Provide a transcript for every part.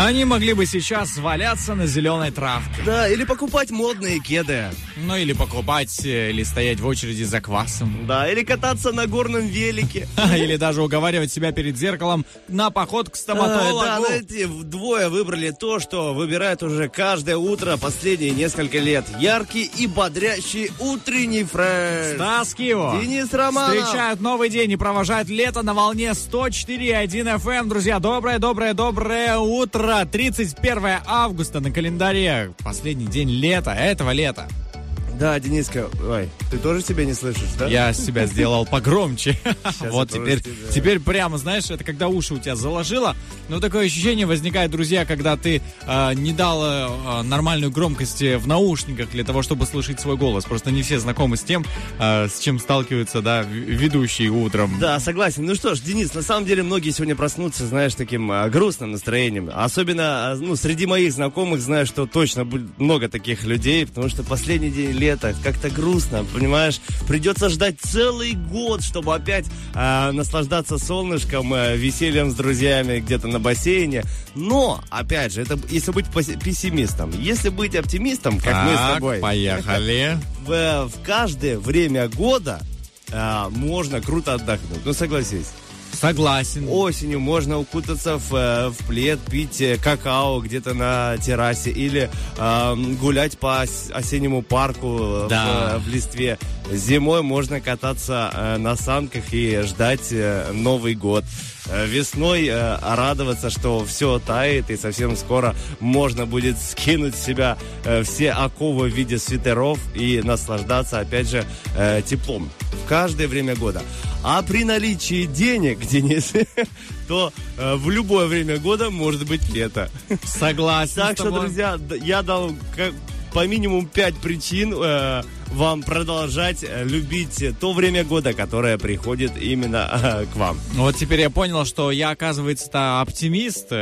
Они могли бы сейчас валяться на зеленой травке. Да, или покупать модные кеды. Ну или покупать, э, или стоять в очереди за квасом. Да, или кататься на горном велике. Или даже уговаривать себя перед зеркалом на поход к А, стоматологу. Да, знаете, двое выбрали то, что выбирают уже каждое утро последние несколько лет. Яркий и бодрящий утренний фреш. Стас Киво. Денис Романов. Встречают новый день и провожают лето на волне 104.1 FM. Друзья, доброе, доброе, доброе утро. 31 августа на календаре. Последний день лета, этого лета. Да, Дениска, ой, ты тоже себя не слышишь, да? Я себя сделал погромче. Вот теперь, теперь прямо, знаешь, это когда уши у тебя заложило. Но такое ощущение возникает, друзья, когда ты э, не дал э, нормальную громкость в наушниках для того, чтобы слышать свой голос. Просто не все знакомы с тем, э, с чем сталкиваются, да, ведущие утром. Да, согласен. Ну что ж, Денис, на самом деле многие сегодня проснутся, знаешь, таким а, грустным настроением. Особенно, а, ну, среди моих знакомых знаю, что точно будет много таких людей, потому что последний день лета как-то грустно, понимаешь? Придется ждать целый год, чтобы опять а, наслаждаться солнышком, а, весельем с друзьями где-то на бассейне. Но, опять же, это если быть пессимистом. Если быть оптимистом, как мы с Так, тобой, поехали. в, в каждое время года а, можно круто отдохнуть. Ну, согласись. Согласен. Осенью можно укутаться в, э, в плед, пить э, какао где-то на террасе или эм, гулять по ос- осеннему парку э, Да. в, в листве. Зимой можно кататься э, на санках и ждать э, Новый год. Э, Весной э, радоваться, что все тает и совсем скоро можно будет скинуть с себя э, все оковы в виде свитеров и наслаждаться, опять же, теплом в каждое время года. А при наличии денег, Денис, то э, в любое время года может быть лето. Согласен Так что, друзья, я дал по минимум пять причин э, вам продолжать э, любить то время года, которое приходит именно э, к вам. Вот теперь я понял, что я, оказывается-то оптимист.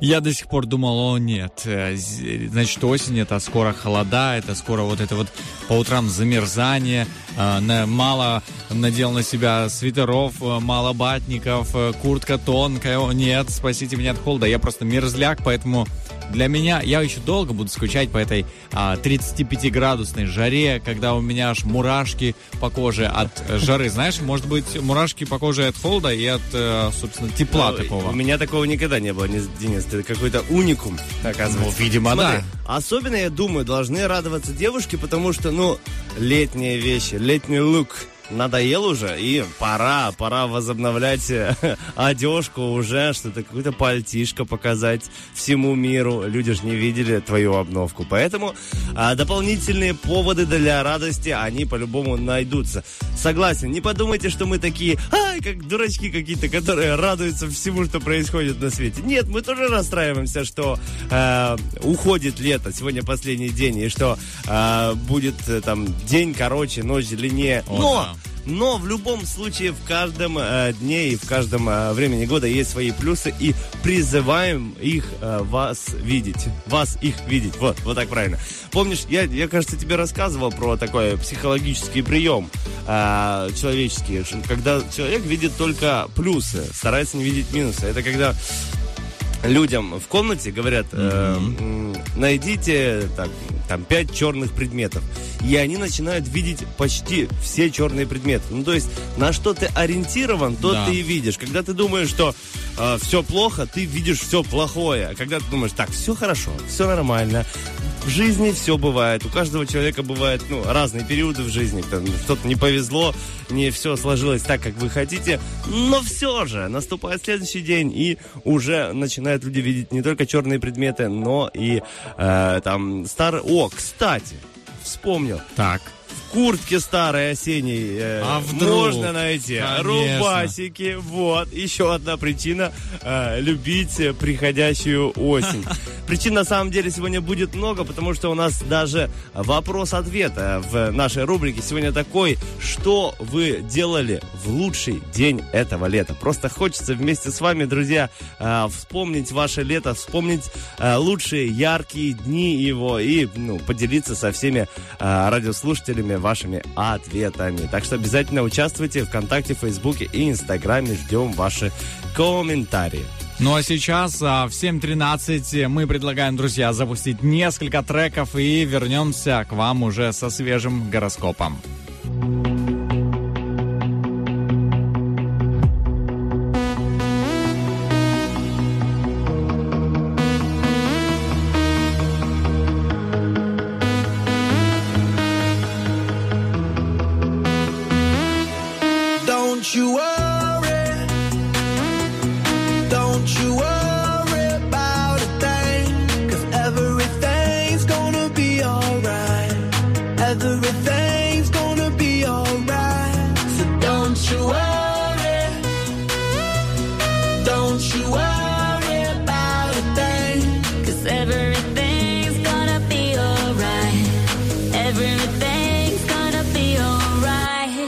Я до сих пор думал, о нет, э, значит осень, это скоро холода, это скоро вот это вот по утрам замерзание, э, мало надел на себя свитеров, мало батников, куртка тонкая, о нет, спасите меня от холода, я просто мерзляк, поэтому для меня, я еще долго буду скучать по этой а, 35-градусной жаре, когда у меня аж мурашки по коже от э, жары. Знаешь, может быть, мурашки по коже от холода и от, э, собственно, тепла Ну, такого. У меня такого никогда не было, Денис. Ты какой-то уникум, оказывается. Ну, видимо, Смотри, да. Особенно, я думаю, должны радоваться девушки, потому что, ну, летние вещи, летний лук надоел уже, и пора, пора возобновлять э, одежку уже, что-то, какую-то пальтишко показать всему миру. Люди же не видели твою обновку. Поэтому а, дополнительные поводы для радости, они по-любому найдутся. Согласен, не подумайте, что мы такие, ай, как дурачки какие-то, которые радуются всему, что происходит на свете. Нет, мы тоже расстраиваемся, что э, уходит лето, сегодня последний день, и что э, будет э, там день короче, ночь длиннее. Но. Но в любом случае в каждом э, дне и в каждом э, времени года есть свои плюсы и призываем их э, вас видеть. Вас их видеть. Вот, вот так правильно. Помнишь, я, я кажется, тебе рассказывал про такой психологический прием э, человеческий, когда человек видит только плюсы, старается не видеть минусы. Это когда людям в комнате говорят, э, найдите так, там пять черных предметов. И они начинают видеть почти все черные предметы. Ну, то есть, на что ты ориентирован, то Да. ты и видишь. Когда ты думаешь, что все плохо, ты видишь все плохое. А когда ты думаешь, так, все хорошо, все нормально. В жизни все бывает. У каждого человека бывают ну, разные периоды в жизни. Там Что-то не повезло, не все сложилось так, как вы хотите. Но все же наступает следующий день, и уже начинают люди видеть не только черные предметы, но и э, там старые... О, кстати, вспомнил. Так. Куртки старые осенние э, А вдруг? можно найти. Конечно. Рубасики. Вот. Еще одна причина э, любить приходящую осень. Причин на самом деле сегодня будет много, потому что у нас даже вопрос-ответ э, в нашей рубрике сегодня такой, что вы делали в лучший день этого лета. Просто хочется вместе с вами, друзья, э, вспомнить ваше лето, вспомнить э, лучшие яркие дни его и ну, поделиться со всеми э, радиослушателями вашими ответами. Так что обязательно участвуйте в ВКонтакте, Фейсбуке и Инстаграме. Ждем ваши комментарии. Ну а сейчас а, в 7.13 мы предлагаем, друзья, запустить несколько треков и вернемся к вам уже со свежим гороскопом.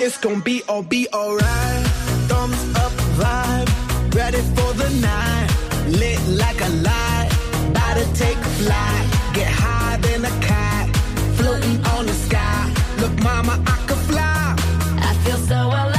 It's gonna be all be alright. Thumbs up vibe, ready for the night. Lit like a light, about to take flight. Get higher than a kite, floating on the sky. Look, mama, I could fly. I feel so alive.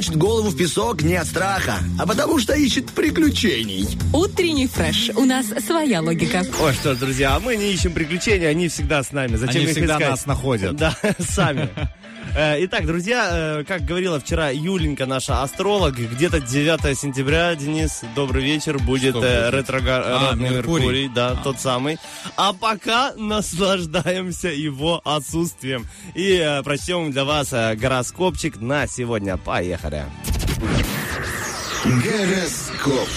Прячет голову в песок не от страха, а потому что ищет приключений. Утренний фреш. У нас своя логика. Ой, что ж, друзья, мы не ищем приключений, они всегда с нами. Зачем Они их всегда искать? нас находят. Да, сами. Э, Итак, друзья, э, как говорила вчера Юленька, наша астролог, где-то 9 сентября, Денис, добрый вечер, будет э, ретроградный А, Меркурий, Меркурий. да, А. тот самый. А пока наслаждаемся его отсутствием. И прочтем для вас гороскопчик на сегодня. Поехали. Гороскоп.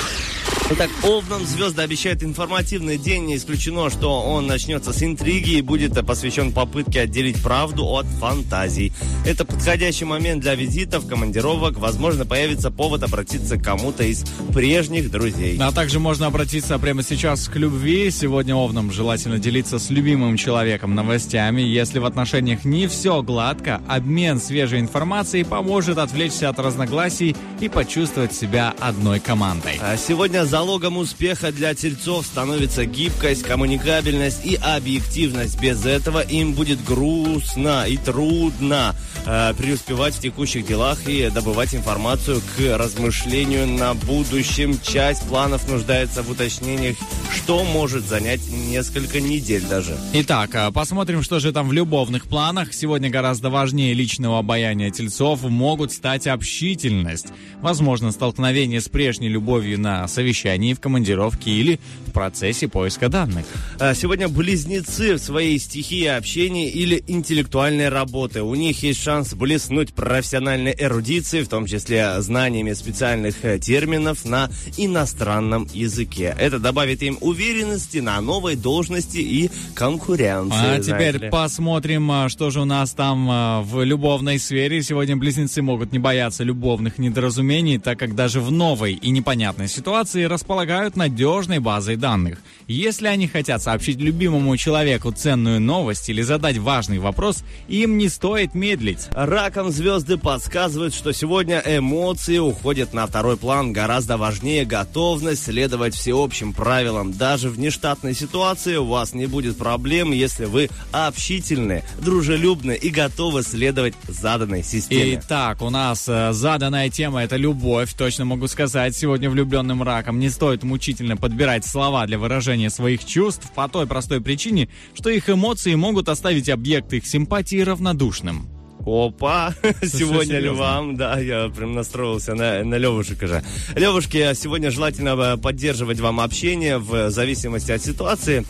Итак, Овнам звезды обещают информативный день. Не исключено, что он начнется с интриги и будет посвящен попытке отделить правду от фантазий. Это подходящий момент для визитов, командировок. Возможно, появится повод обратиться к кому-то из прежних друзей. А также можно обратиться прямо сейчас к любви. Сегодня Овнам желательно делиться с любимым человеком новостями. Если в отношениях не все гладко, обмен свежей информацией поможет отвлечься от разногласий и почувствовать себя одной командой. А сегодня залогом успеха для тельцов становится гибкость, коммуникабельность и объективность. Без этого им будет грустно и трудно э, преуспевать в текущих делах и добывать информацию к размышлению на будущем. Часть планов нуждается в уточнениях, что может занять несколько недель даже. Итак, а, посмотрим, что же там в любовных планах. Сегодня гораздо важнее личного обаяния тельцов могут стать общительность. Возможно, столкновение с прежней любовью на совещании, в командировке или в процессе поиска данных. А Сегодня близнецы в своей стихии общения или интеллектуальной работы. У них есть шанс блеснуть профессиональной эрудицией, в том числе знаниями специальных э, терминов на иностранном языке. Это добавит им уверенности на новой должности и конкуренции. А теперь ли. посмотрим, а, что же у нас там а, в любовной сфере. Сегодня близнецы могут не бояться любовных недоразумений, так как даже в новой и непонятной ситуации располагают надежной базой данных. Если они хотят сообщить любимому человеку ценную новость или задать важный вопрос, им не стоит медлить. Раком звезды подсказывают, что сегодня эмоции уходят на второй план. Гораздо важнее готовность следовать всеобщим правилам. Даже в нештатной ситуации у вас не будет проблем, если вы общительны, дружелюбны и готовы следовать заданной системе. Итак, у нас э, заданная тема это любовь. Точно могу сказать, сегодня влюбленным раком не стоит мучительно подбирать слова для выражения своих чувств по той простой причине, что их эмоции могут оставить объект их симпатии равнодушным. Опа, сегодня серьезно? львам, да, я прям настроился на, на Левушек уже. Левушки, сегодня желательно э, поддерживать вам общение в зависимости от ситуации.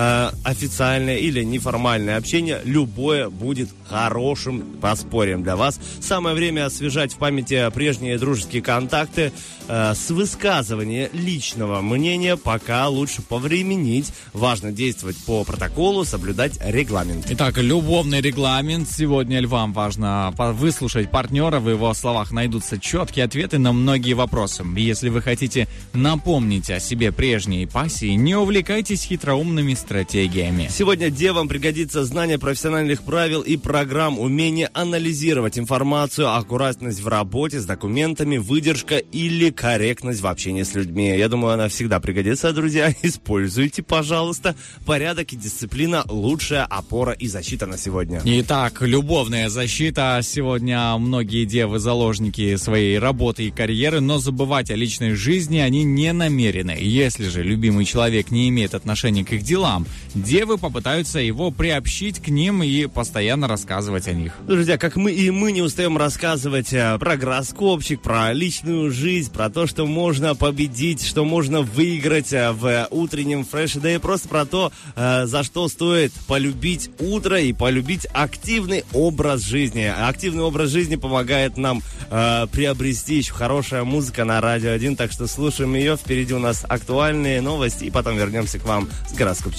Э, официальное или неформальное общение, любое будет хорошим поспорьем для вас. Самое время освежать в памяти прежние дружеские контакты э, с высказывания личного мнения, пока лучше повременить. Важно действовать по протоколу, соблюдать регламент. Итак, любовный регламент. Сегодня львам важно выслушать партнера. В его словах найдутся четкие ответы на многие вопросы. Если вы хотите напомнить о себе прежней пассии, не увлекайтесь хитроумными стратегиями. Сегодня девам пригодится знание профессиональных правил и программ, умение анализировать информацию, аккуратность в работе с документами, выдержка или корректность в общении с людьми. Я думаю, она всегда пригодится, друзья. Используйте, пожалуйста. Порядок и дисциплина – лучшая опора и защита на сегодня. Итак, любовная защита. Сегодня многие девы заложники своей работы и карьеры, но забывать о личной жизни они не намерены. Если же любимый человек не имеет отношения к их делам, девы попытаются его приобщить к ним и постоянно рассказывать о них. Друзья, как мы и мы не устаем рассказывать э, про гороскопчик, про личную жизнь, про то, что можно победить, что можно выиграть э, в утреннем фреше, да и просто про то, э, за что стоит полюбить утро и полюбить активный образ жизни. Активный образ жизни помогает нам э, приобрести еще хорошая музыка на Радио 1, так что слушаем ее. Впереди у нас актуальные новости, и потом вернемся к вам с гороскопчиком.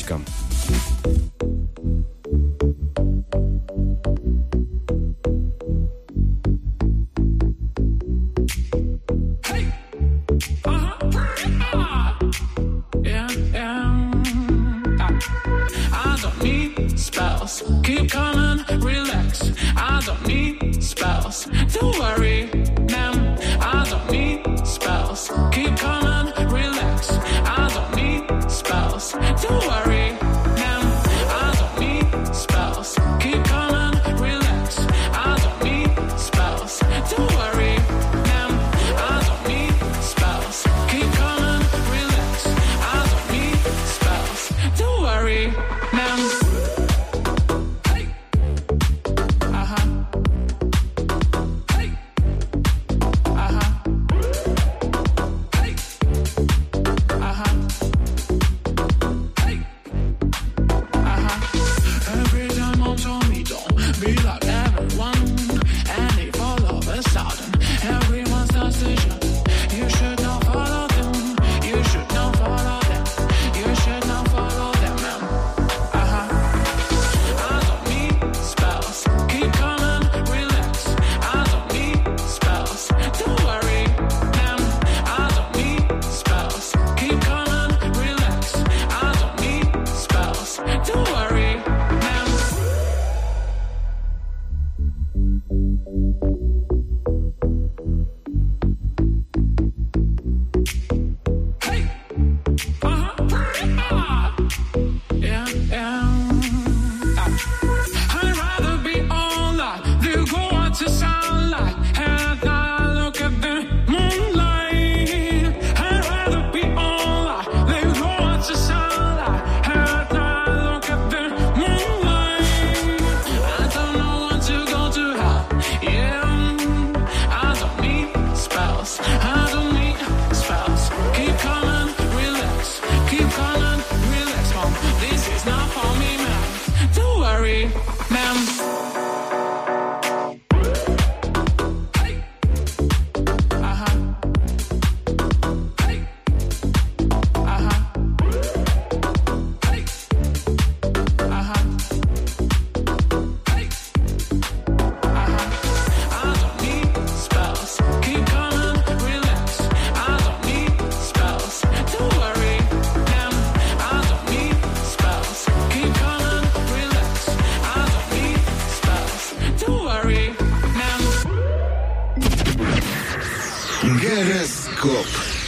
Spells. Keep calm and relax. I don't need spells. Don't worry, ma'am. I don't need spells. Keep calm Гороскоп.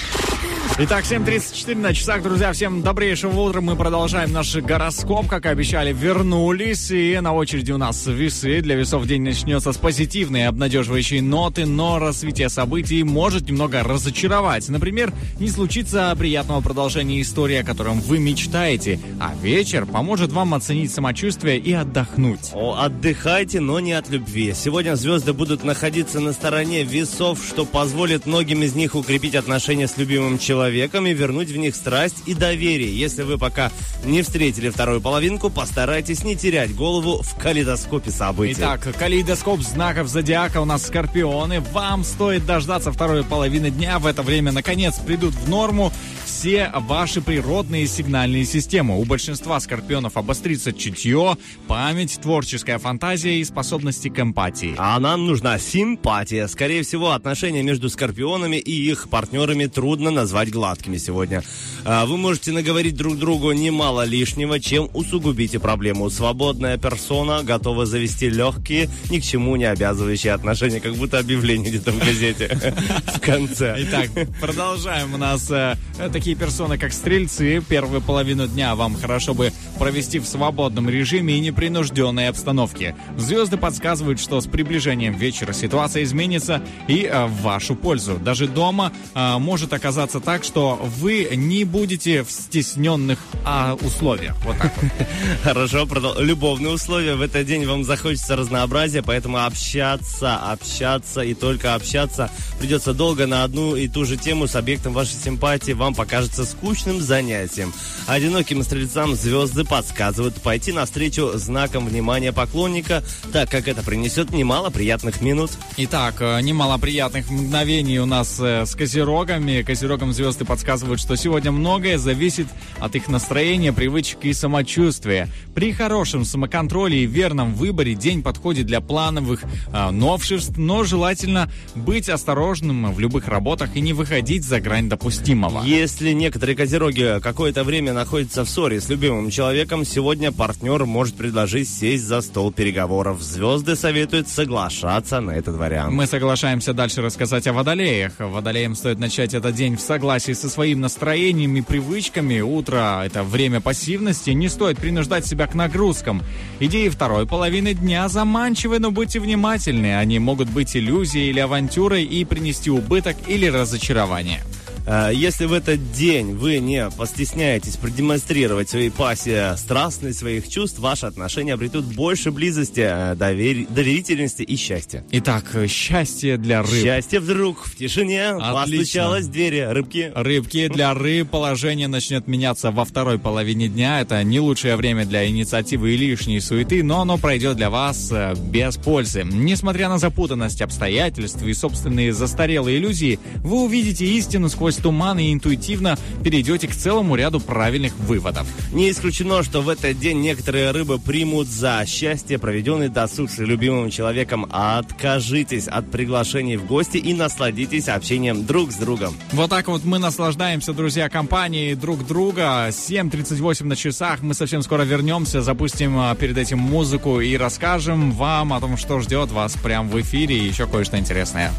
Итак, 7.34 на часах, друзья. Всем добрейшего утра. Мы продолжаем наш гороскоп. Как и обещали, вернулись. И на очереди у нас весы. Для весов день начнется с позитивной, обнадеживающей ноты, но развитие событий может немного разочаровать. Например, не случится приятного продолжения истории, о котором вы мечтаете. А вечер поможет вам оценить самочувствие и отдохнуть. О, отдыхайте, но не от любви. Сегодня звезды будут находиться на стороне весов, что позволит многим из них укрепить отношения с любимым человеком и вернуть в них страсть и доверие. Если вы пока не встретили вторую половинку, постарайтесь не терять голову в калейдоскопе событий. Итак, калейдоскоп знаков зодиака у нас скорпионы. Вам стоит дождаться второй половины дня. В это время, наконец, придут в норму все ваши природные сигнальные системы. У большинства скорпионов обострится чутье, память, творческая фантазия и способности к эмпатии. А нам нужна симпатия. Скорее всего, отношения между скорпионами и их партнерами трудно назвать гладкими сегодня. А, Вы можете наговорить друг другу немало лишнего, чем усугубите проблему. Свободная персона готова завести легкие, ни к чему не обязывающие отношения, как будто объявление где-то в газете в конце. Итак, продолжаем. У нас э, такие персоны, как стрельцы. Первую половину дня вам хорошо бы провести в свободном режиме и непринужденной обстановке. Звезды подсказывают, что с приближением вечера ситуация изменится и э, в вашу пользу. Даже дома э, может оказаться так, что вы не будете в стесненных а, условиях. Вот так вот. Хорошо, продол- любовные условия. В этот день вам захочется разнообразия, поэтому общаться, общаться и только общаться придется долго на одну и ту же тему с объектом вашей симпатии. Вам покажется скучным занятием. Одиноким стрельцам звезды подсказывают пойти навстречу знаком внимания поклонника, так как это принесет немало приятных минут. Итак, э, немало приятных мгновений у нас э, с козерогами. Козерогам звезды подсказывают, что сегодня многое зависит от их настроения, привычек и самочувствия. При хорошем самоконтроле и верном выборе день подходит для плановых э, новшеств, но желательно быть осторожным в любых работах и не выходить за грань допустимого. Если некоторые козероги какое-то время находятся в ссоре с любимым человеком, сегодня партнер может предложить сесть за стол переговоров. Звезды советуют соглашаться на этот вариант. Мы соглашаемся дальше рассказать о водолеях. Водолеям стоит начать этот день в согласии со своим настроением и привычками. Утро – это время пассивности, не стоит принуждать себя к нагрузкам. Идеи второй половины дня заманчивы, но будьте внимательны. Они могут быть иллюзией или авантюрой и принести убыток или разочарование. Э, Если в этот день вы не постесняетесь продемонстрировать своей пассии страстность своих чувств, ваши отношения обретут больше близости, э, довер- доверительности и счастья. Итак, счастье для рыб. Счастье вдруг в тишине Отлично. постучалась в двери рыбки. Рыбки для рыб положение начнет меняться во второй половине дня. Это не лучшее время для инициативы и лишней суеты, но оно пройдет для вас э, без пользы. Несмотря на запутанность обстоятельств и собственные застарелые иллюзии, вы увидите истину сквозь туман и интуитивно перейдете к целому ряду правильных выводов. Не исключено, что в этот день некоторые рыбы примут за счастье проведенный досуг с любимым человеком. Откажитесь от приглашений в гости и насладитесь общением друг с другом. Вот так вот мы наслаждаемся, друзья, компанией друг друга. 7.38 на часах. Мы совсем скоро вернемся, запустим а, перед этим музыку и расскажем вам о том, что ждет вас прямо в эфире и еще кое-что интересное.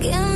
Looking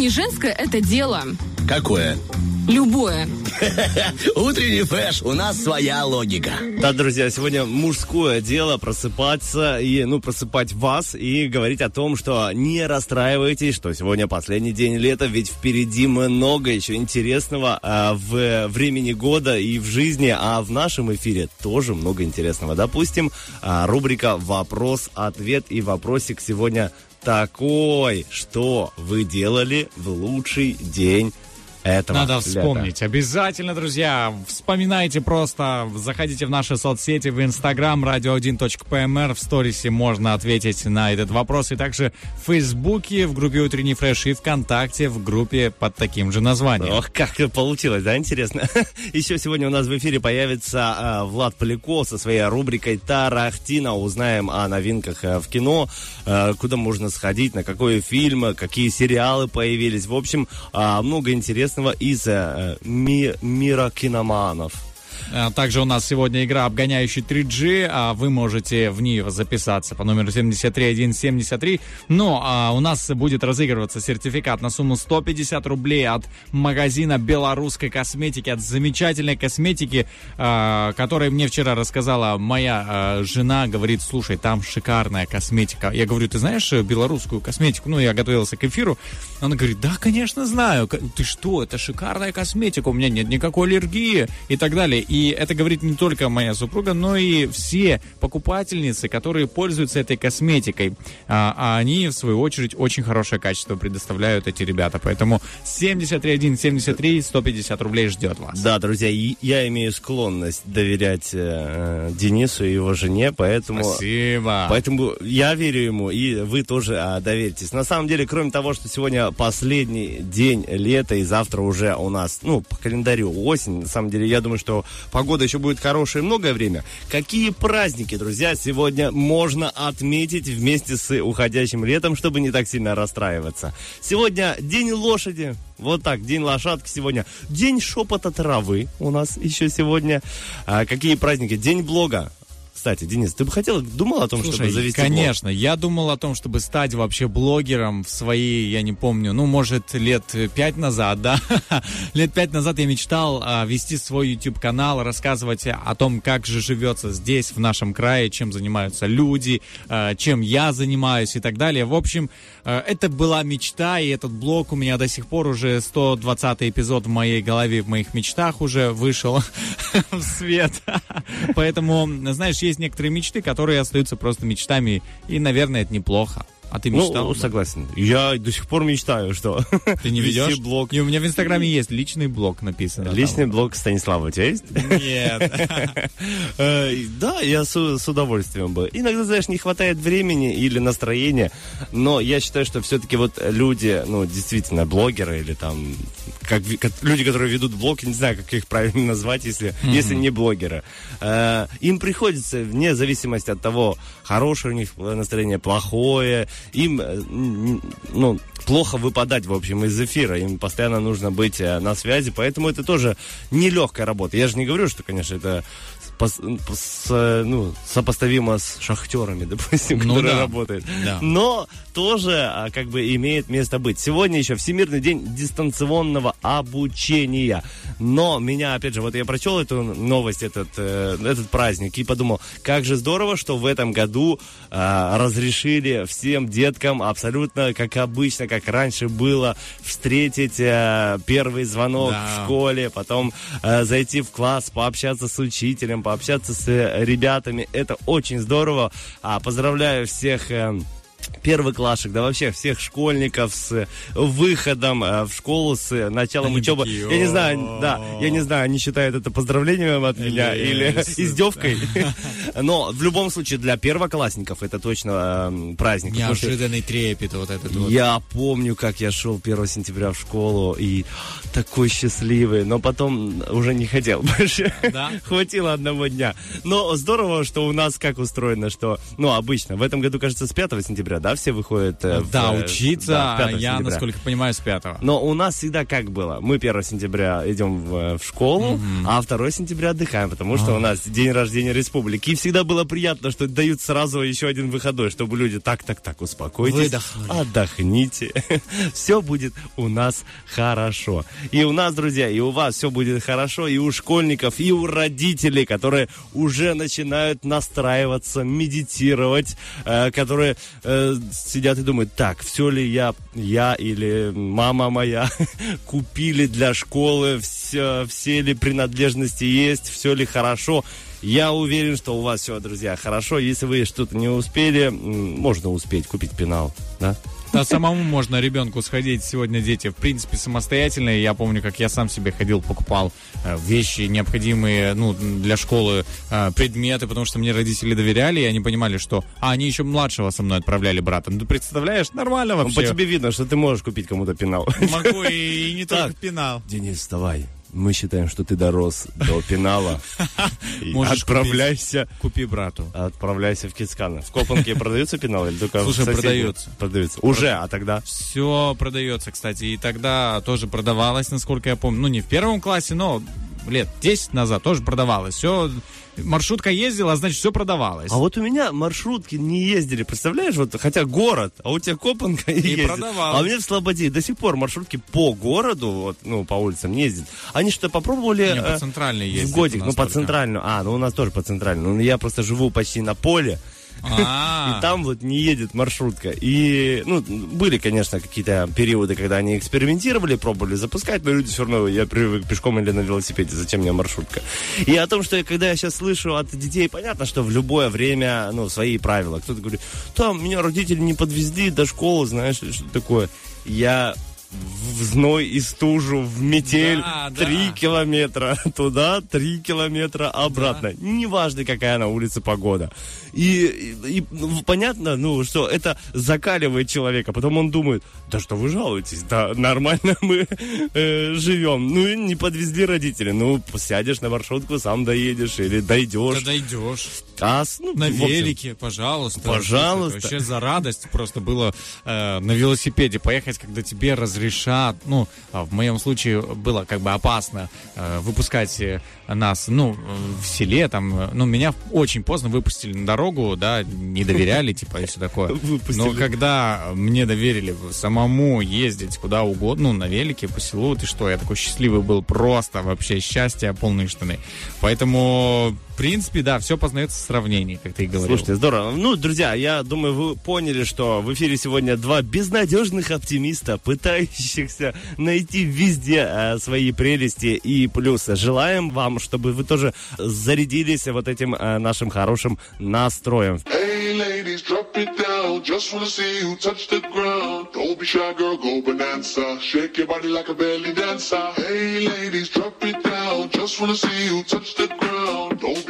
не женское это дело. Какое? Любое. Утренний фреш, у нас своя логика. Да, друзья, сегодня мужское дело просыпаться и, ну, просыпать вас и говорить о том, что не расстраивайтесь, что сегодня последний день лета, ведь впереди много еще интересного а, в времени года и в жизни, а в нашем эфире тоже много интересного. Допустим, а, рубрика «Вопрос-ответ» и вопросик сегодня такой, что вы делали в лучший день этого Надо лета? вспомнить. Обязательно, друзья, вспоминайте просто. Заходите в наши соцсети, в Инстаграм, radio1.pmr. В сторисе можно ответить на этот вопрос. И также в Фейсбуке, в группе Утренний фреш и ВКонтакте в группе под таким же названием. Ох, как получилось, да, интересно. Еще сегодня у нас в эфире появится э, Влад Поляков со своей рубрикой «Тарахтина». Узнаем о новинках э, в кино, э, куда можно сходить, на какой фильм, какие сериалы появились. В общем, э, много интересного из э, ми- мира киноманов. А Также у нас сегодня игра «Обгоняющий 3G». а Вы можете в нее записаться по номеру 73173. Но а, у нас будет разыгрываться сертификат на сумму 150 рублей от магазина белорусской косметики, от замечательной косметики, а, которой мне вчера рассказала моя а, жена. Говорит, слушай, там шикарная косметика. Я говорю, ты знаешь э, белорусскую косметику? Ну, я готовился к эфиру. Она говорит, да, конечно, знаю. Ты что, это шикарная косметика, у меня нет никакой аллергии и так далее. И это говорит не только моя супруга, но и все покупательницы, которые пользуются этой косметикой. А, а они, в свою очередь, очень хорошее качество предоставляют эти ребята. Поэтому 73173 150 рублей ждет вас. Да, друзья, я имею склонность доверять э, Денису и его жене, поэтому... Спасибо. Поэтому я верю ему, и вы тоже а, доверитесь. На самом деле, кроме того, что сегодня последний день лета, и завтра уже у нас, ну, по календарю осень, на самом деле, я думаю, что погода еще будет хорошая многое время. Какие праздники, друзья, сегодня можно отметить вместе с уходящим летом, чтобы не так сильно расстраиваться? Сегодня День лошади. Вот так, День лошадки сегодня. День шепота травы у нас еще сегодня. А, какие праздники? День блога. Кстати, Денис, ты бы хотел, думал о том, чтобы Слушай, завести блог? конечно, я думал о том, чтобы стать вообще блогером в свои, я не помню, ну, может, лет пять назад, да? лет пять назад я мечтал а, вести свой YouTube-канал, рассказывать о том, как же живется здесь, в нашем крае, чем занимаются люди, а, чем я занимаюсь и так далее. В общем, это была мечта, и этот блог у меня до сих пор уже 120 эпизод в моей голове, в моих мечтах уже вышел в свет. Поэтому, знаешь, есть некоторые мечты, которые остаются просто мечтами, и, наверное, это неплохо. А ты мечтал? Ну, согласен. Я до сих пор мечтаю, что... Ты не ведешь? блог. Не, у меня в Инстаграме есть личный блог написано. там. Личный блог Станислава у тебя есть? Нет. Э, Да, я с, удовольствием бы. Иногда, знаешь, не хватает времени или настроения, но я считаю, что все-таки вот люди, ну, действительно, блогеры или там, как, люди, которые ведут блог, не знаю, как их правильно назвать, если, если не блогеры, э, им приходится, вне зависимости от того, хорошее у них настроение, плохое, им, э, ну, плохо выпадать, в общем, из эфира. Им постоянно нужно быть э, на связи, поэтому это тоже нелегкая работа. Я же не говорю, что, конечно, это пос- э, ну, сопоставимо с шахтерами, допустим, Ну которые да. работают. Да. Но тоже а, как бы имеет место быть. Сегодня еще Всемирный день дистанционного обучения. Но меня, опять же, вот я прочел эту новость, этот, э, этот праздник, и подумал, как же здорово, что в этом году а, разрешили всем деткам абсолютно как обычно, как раньше было, встретить э, первый звонок Да. в школе, потом э, зайти в класс, пообщаться с учителем, пообщаться с э, ребятами. Это очень здорово. А, поздравляю всех э, первоклашек, да вообще всех школьников с выходом э, в школу, с э, началом Они учебы. такие, Я не знаю, да, я не знаю, они считают это поздравлением от меня или издевкой. Но в любом случае для первоклассников это точно э, праздник. Неожиданный трепет вот этот вот. я помню, как я шел 1 сентября в школу и такой счастливый, но потом уже не хотел больше. Да? Хватило одного дня. Но здорово, что у нас как устроено, что, ну, обычно, в этом году, кажется, с 5 сентября сентября, да, все выходят? э, в, Да, э, учиться, да, а 5 я, сентября. насколько понимаю, с пятого. Но у нас всегда как было. Мы 1 сентября идем в, в школу, а 2 сентября отдыхаем, потому что у нас день рождения республики. И всегда было приятно, что дают сразу еще один выходной, чтобы люди так, так, так, успокойтесь, Выдохнули. отдохните. Все будет у нас хорошо. И у нас, друзья, и у вас все будет хорошо, и у школьников, и у родителей, которые уже начинают настраиваться, медитировать, э, которые э, сидят и думают, так, все ли я, я или мама моя купили для школы, все, все ли принадлежности есть, все ли хорошо. Я уверен, что у вас все, друзья, хорошо. Если вы что-то не успели, можно успеть купить пенал, да? А самому можно ребенку сходить. Сегодня дети, в принципе, самостоятельные. Я помню, как я сам себе ходил, покупал э, вещи необходимые ну, для школы, э, предметы, потому что мне родители доверяли, и они понимали, что... А, они еще младшего со мной отправляли брата. Ну, ты представляешь, нормально Ну, вообще. По тебе видно, что ты можешь купить кому-то пенал. Могу и, и не только пенал. Денис, вставай. Мы считаем, что ты дорос до пенала. Отправляйся. Купи брату. Отправляйся в Кицкана. В Копанке продаются пеналы или только в Слушай, продается. Продаются. Уже, а тогда? Все продается, кстати. И тогда тоже продавалось, насколько я помню. Ну, не в первом классе, но лет 10 назад тоже продавалось. Все, маршрутка ездила, а значит, все продавалось. А вот у меня маршрутки не ездили, представляешь? Вот, хотя город, а у тебя Копанка и, ездит. продавалось. А у меня в Слободе до сих пор маршрутки по городу, вот, ну, по улицам не ездят. Они что, попробовали... Не, по э, центральной в ездит годик, ну, по только. центральную. А, ну, у нас тоже по центральную. Ну, я просто живу почти на поле. А, И там вот не едет маршрутка. И, ну, были, конечно, какие-то периоды, когда они экспериментировали, пробовали запускать, но люди все равно, я привык пешком или на велосипеде, зачем мне маршрутка? И о том, что я, когда я сейчас слышу от детей, понятно, что в любое время, ну, свои правила. Кто-то говорит, там, меня родители не подвезли до школы, знаешь, что такое. Я в зной и стужу, в метель, Да, да. три километра туда, три километра обратно. Неважно, какая на улице погода. И, и- и, ну, понятно, ну, что это закаливает человека. Потом он думает, да что вы жалуетесь, да нормально мы э, живем. Ну, и не подвезли родители. Ну, сядешь на маршрутку, сам доедешь или дойдешь. когда идешь. А, ну, На велике, пожалуйста. Пожалуйста. Вообще за радость просто было э, на велосипеде поехать, когда тебе разрешат. Ну, а в моем случае было как бы опасно э, выпускать э, нас, ну, в селе там. э, Ну, меня очень поздно выпустили на дорогу, да, не доверяли, типа, и все такое. Выпустили. Но когда мне доверили самому ездить куда угодно, ну, на велике по селу, ты что, я такой счастливый был, просто вообще счастье, полные штаны. Поэтому, принципе, да, все познается в сравнении, как ты и говорил. Слушайте, здорово. Ну, друзья, я думаю, вы поняли, что в эфире сегодня два безнадежных оптимиста, пытающихся найти везде э, свои прелести и плюсы. Желаем вам, чтобы вы тоже зарядились вот этим э, нашим хорошим настроем. Hey ladies, drop it down. Just wanna see you touch the ground. Don't be shy, girl, go bonanza. Shake your body like a belly dancer. Hey ladies, drop it down. Just wanna see you touch the ground. Don't be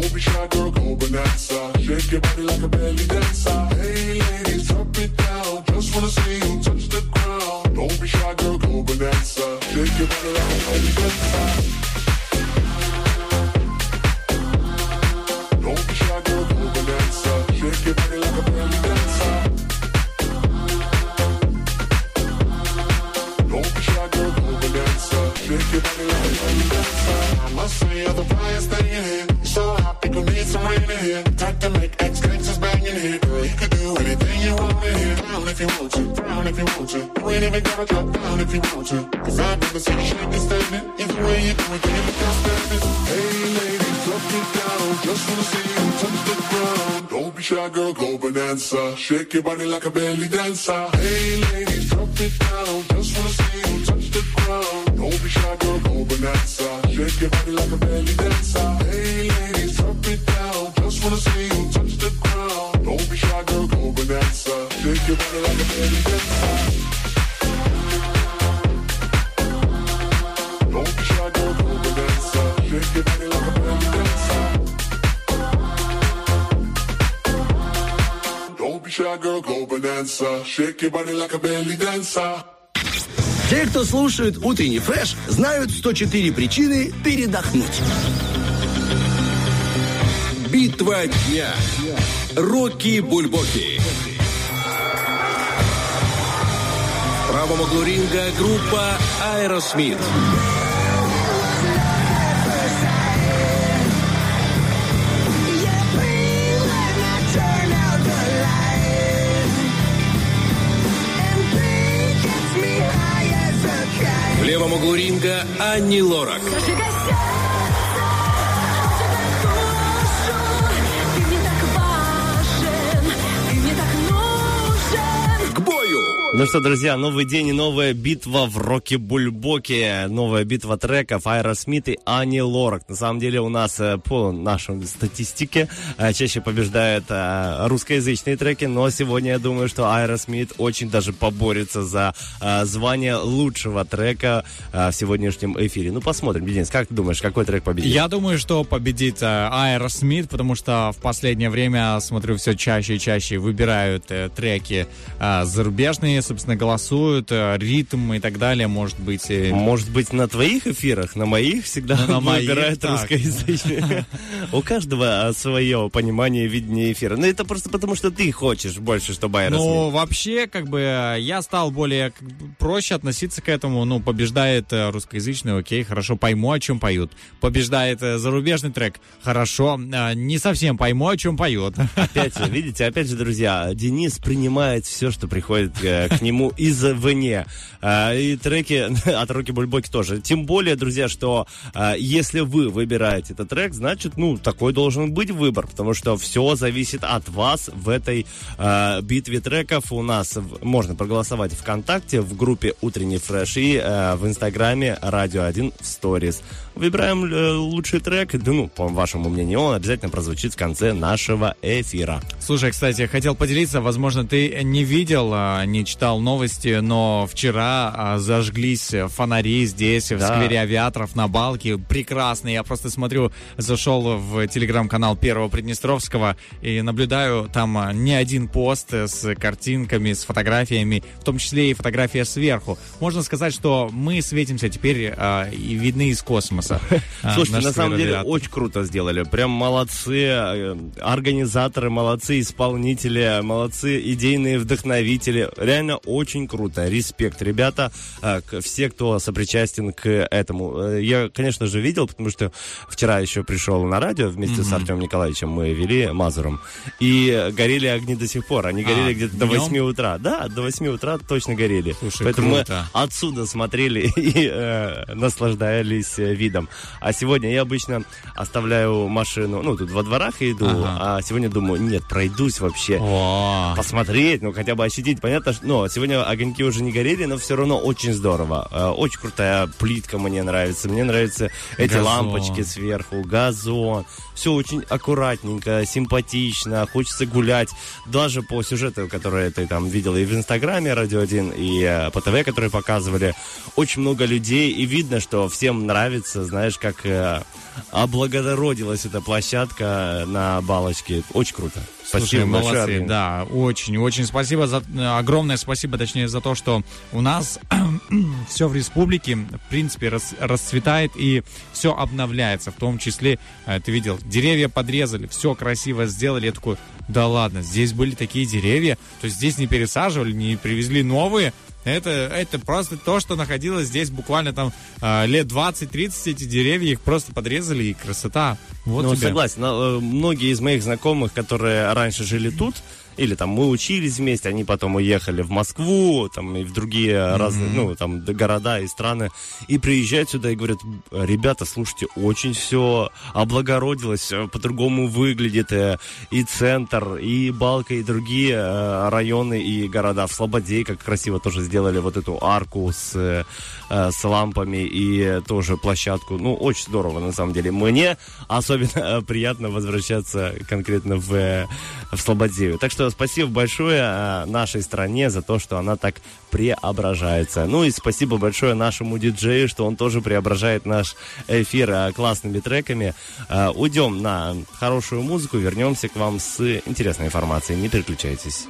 Don't be shy, girl, go bonanza. Shake your body like a belly dancer. Hey, ladies, drop it down. Just wanna see you touch the ground. Don't be shy, girl, go bonanza. Shake your body like a belly dancer. Shake your body like a belly dancer. Don't be shy, girl, go bonanza. Shake your body like a belly dancer. I must say, you're the brightest thing in here. So hot, people need some rain in here. Time to make X gangsters bang in here. Girl, you can do anything you want in here. down if you want to, down if you want to. You ain't even gotta drop down if you want to. Cause I'd rather see you shaking, standing. Either way you do it, can you can't stand it. Hey ladies, drop it down. Just wanna see you touch the ground. Don't be shy, girl, go bonanza. Shake your body like a belly dancer. Hey ladies, drop it down. Just wanna see you touch the ground. Don't be shy, girl, go bonanza. Shake your body like a belly dancer. Hey Те, кто слушает утренний фреш, знают 104 причины передохнуть. Битва дня. Рокки Бульбоки. В правом углу ринга группа Аэросмит. В левом углу ринга Анни Лорак. К Ну что, друзья, новый день и новая битва в Роке Бульбоке. Новая битва треков Айра Смит и Ани Лорак. На самом деле у нас э, по нашей статистике э, чаще побеждают э, русскоязычные треки, но сегодня я думаю, что Айра Смит очень даже поборется за звание лучшего трека в сегодняшнем эфире. Ну, посмотрим, Денис, как ты думаешь, какой трек победит? Я думаю, что победит э, Аэросмит, потому что в последнее время, смотрю, все чаще и чаще выбирают треки зарубежные, собственно, голосуют, э, ритм и так далее, может быть. Может быть, на твоих эфирах, на моих всегда Ну, на выбирают русскоязычные. У каждого свое понимание и видение эфира. Но это просто потому, что ты хочешь больше, чтобы Айра Ну, вообще, как бы, я стал более проще относиться к этому. Ну, побеждает э, русскоязычный, окей, хорошо, пойму, о чем поют. Побеждает э, зарубежный трек, хорошо, не совсем пойму, о чем поют. Опять же, видите, опять же, друзья, Денис принимает все, что приходит э, к нему извне. А, И треки от Роки Бульбоки тоже. Тем более, друзья, что а, если вы выбираете этот трек, значит, ну, такой должен быть выбор, потому что все зависит от вас в этой а, битве треков. У нас можно проголосовать ВКонтакте, в группе Утренний фреш и в Инстаграме Радио 1 в сторис. Выбираем э, лучший трек, да, ну, по вашему мнению, он обязательно прозвучит в конце нашего эфира. Слушай, кстати, хотел поделиться, возможно, ты не видел, а, не читал новости, но вчера а, зажглись фонари здесь, в Да. сквере авиаторов на Балке. Прекрасно, я просто смотрю, зашел в телеграм-канал Первого Приднестровского и наблюдаю там а, не один пост с картинками, с фотографиями, в том числе и фотография сверху. Можно сказать, что мы светимся теперь а, и видны из космоса. А, Слушайте, на самом деле очень круто сделали. Прям молодцы э, организаторы, молодцы исполнители, молодцы идейные вдохновители. Реально очень круто. Респект, ребята, э, все, кто сопричастен к этому. Э, Я, конечно же, видел, потому что вчера еще пришел на радио вместе с Артемом Николаевичем. Мы вели Мазуром. И горели огни до сих пор. Они горели А, где-то до днем? 8 утра. Да, до 8 утра точно горели. Поэтому мы отсюда смотрели и наслаждались э, видом. А сегодня я обычно оставляю машину, ну, тут во дворах иду, Ага. а сегодня думаю, нет, пройдусь вообще. О, Посмотреть, ну хотя бы ощутить. Понятно, что ну, сегодня огоньки уже не горели, но все равно очень здорово. Э, Очень крутая плитка мне нравится. Мне нравятся эти Газон. лампочки сверху, газон. Все очень аккуратненько, симпатично. Хочется гулять. Даже по сюжету, который ты там видел и в Инстаграме Радио 1, и э, по ТВ, которые показывали. Очень много людей, и видно, что всем нравится, знаешь, как э, облагородилась эта площадка на балочке. Очень круто. Слушай, большое, молодцы, Армен. да, очень, очень спасибо за огромное спасибо, точнее, за то, что у нас все в республике, в принципе, рас- расцветает и все обновляется, в том числе, э, ты видел, деревья подрезали, все красиво сделали, я такой, да ладно, здесь были такие деревья, то есть здесь не пересаживали, не привезли новые, это, это просто то, что находилось здесь буквально там э, лет 20-30, эти деревья, их просто подрезали, и красота. Вот ну, тебе. согласен. э, многие из моих знакомых, которые раньше жили тут, или там мы учились вместе, они потом уехали в Москву, там и в другие разные, ну, там, города и страны, и приезжают сюда и говорят, ребята, слушайте, очень все облагородилось, всё по-другому выглядит, э, и центр, и Балка, и другие э, районы и города. В Слободе как красиво тоже сделали вот эту арку с, э, э, с лампами и тоже площадку. Ну, очень здорово, на самом деле. Мне особенно э, приятно возвращаться конкретно в, э, в Слободею. Так что спасибо большое э, нашей стране за то, что она так преображается. Ну и спасибо большое нашему диджею, что он тоже преображает наш эфир э, классными треками. Э, Уйдем на хорошую музыку, вернемся к вам с интересной информацией. Не переключайтесь.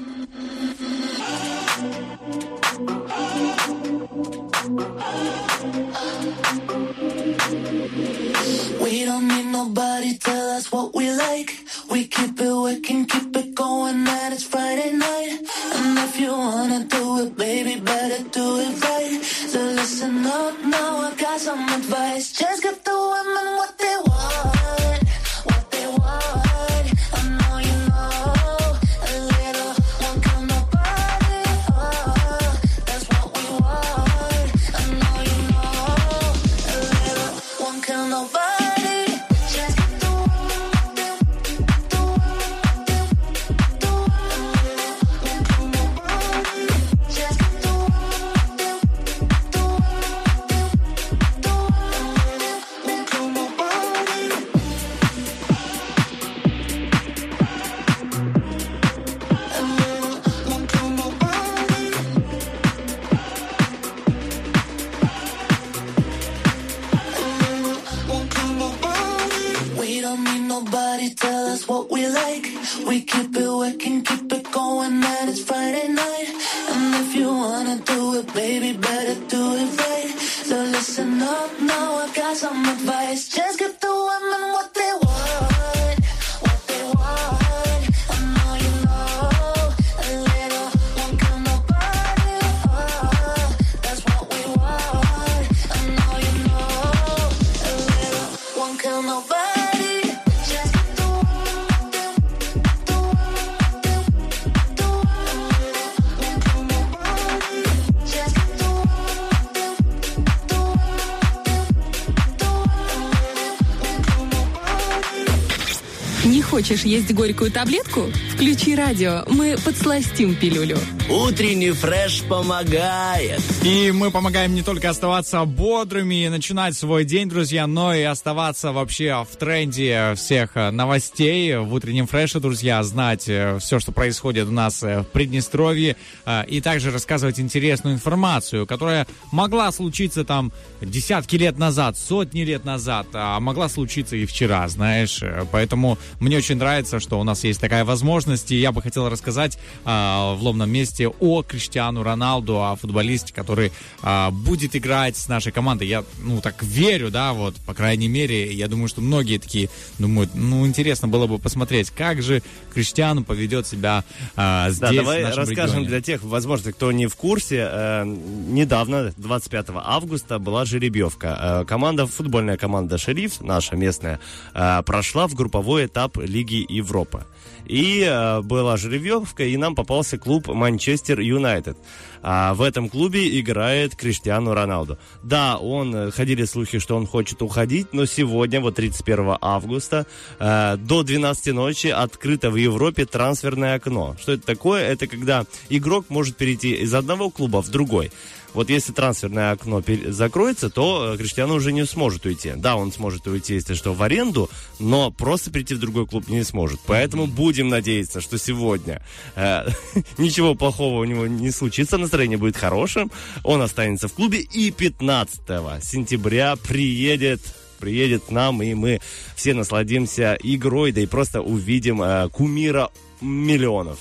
We don't nobody tell us what we like. We keep it working, keep it going, and it's Friday night. And if you wanna do it, baby, better do it right. So listen up now, I got some advice. Just give the women what they want, nobody tell us what we like. We keep it working, keep it going, and it's Friday night. And if you wanna do it, baby, better do it right. So listen up now, I got some advice. Just give the women what they want, хочешь есть горькую таблетку? Включи радио, мы подсластим пилюлю. Утренний фреш помогает. И мы помогаем не только оставаться бодрыми и начинать свой день, друзья, но и оставаться вообще в тренде всех э, новостей в утреннем фреше, друзья, знать все, что происходит у нас э, в Приднестровье, э, и также рассказывать интересную информацию, которая могла случиться там десятки лет назад, сотни лет назад, а могла случиться и вчера, знаешь. Э, Поэтому мне очень нравится, что у нас есть такая возможность, и я бы хотел рассказать в ломном месте о Криштиану Роналду, о футболисте, который а, будет играть с нашей командой. Я, ну, так верю, да, вот, по крайней мере, я думаю, что многие такие думают, ну, интересно было бы посмотреть, как же Криштиану поведет себя а, здесь, Да, давай расскажем регионе. для тех, возможно, кто не в курсе. э, недавно, 25 августа, была жеребьевка. Э, команда, футбольная команда «Шериф», наша местная, э, прошла в групповой этап Лиги Европы. И э, была жеребьевка, и нам попался клуб Манчестер Юнайтед. А в этом клубе играет Криштиану Роналду. Да, он, э, ходили слухи, что он хочет уходить, но сегодня, вот 31 августа, э, до 12 ночи открыто в Европе трансферное окно. Что это такое? Это когда игрок может перейти из одного клуба в другой. Вот если трансферное окно закроется, то э, Криштиану уже не сможет уйти. Да, он сможет уйти, если что, в аренду, но просто перейти в другой клуб не сможет. Поэтому будем надеяться, что сегодня э, ничего плохого у него не случится, настроение будет хорошим, он останется в клубе и 15 сентября приедет приедет к нам, и мы все насладимся игрой, да и просто увидим э, кумира миллионов.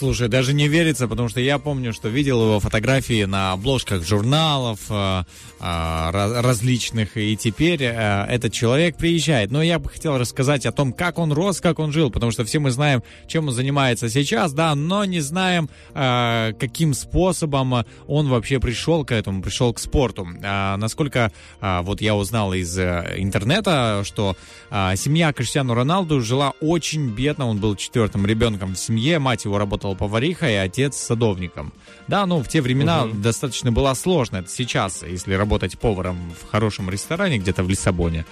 Слушай, даже не верится, потому что я помню, что видел его фотографии на обложках журналов э, э, раз- различных, и теперь э, этот человек приезжает. Но я бы хотел рассказать о том, как он рос, как он жил, потому что все мы знаем, чем он занимается сейчас, да, но не знаем, каким способом он вообще пришел к этому, пришел к спорту. Насколько вот я узнал из интернета, что семья Криштиану Роналду жила очень бедно, он был четвертым ребенком в семье, мать его работала работал поварихой, а отец садовником. Да, ну в те времена достаточно было сложно. Это сейчас, если работать поваром в хорошем ресторане где-то в Лиссабоне,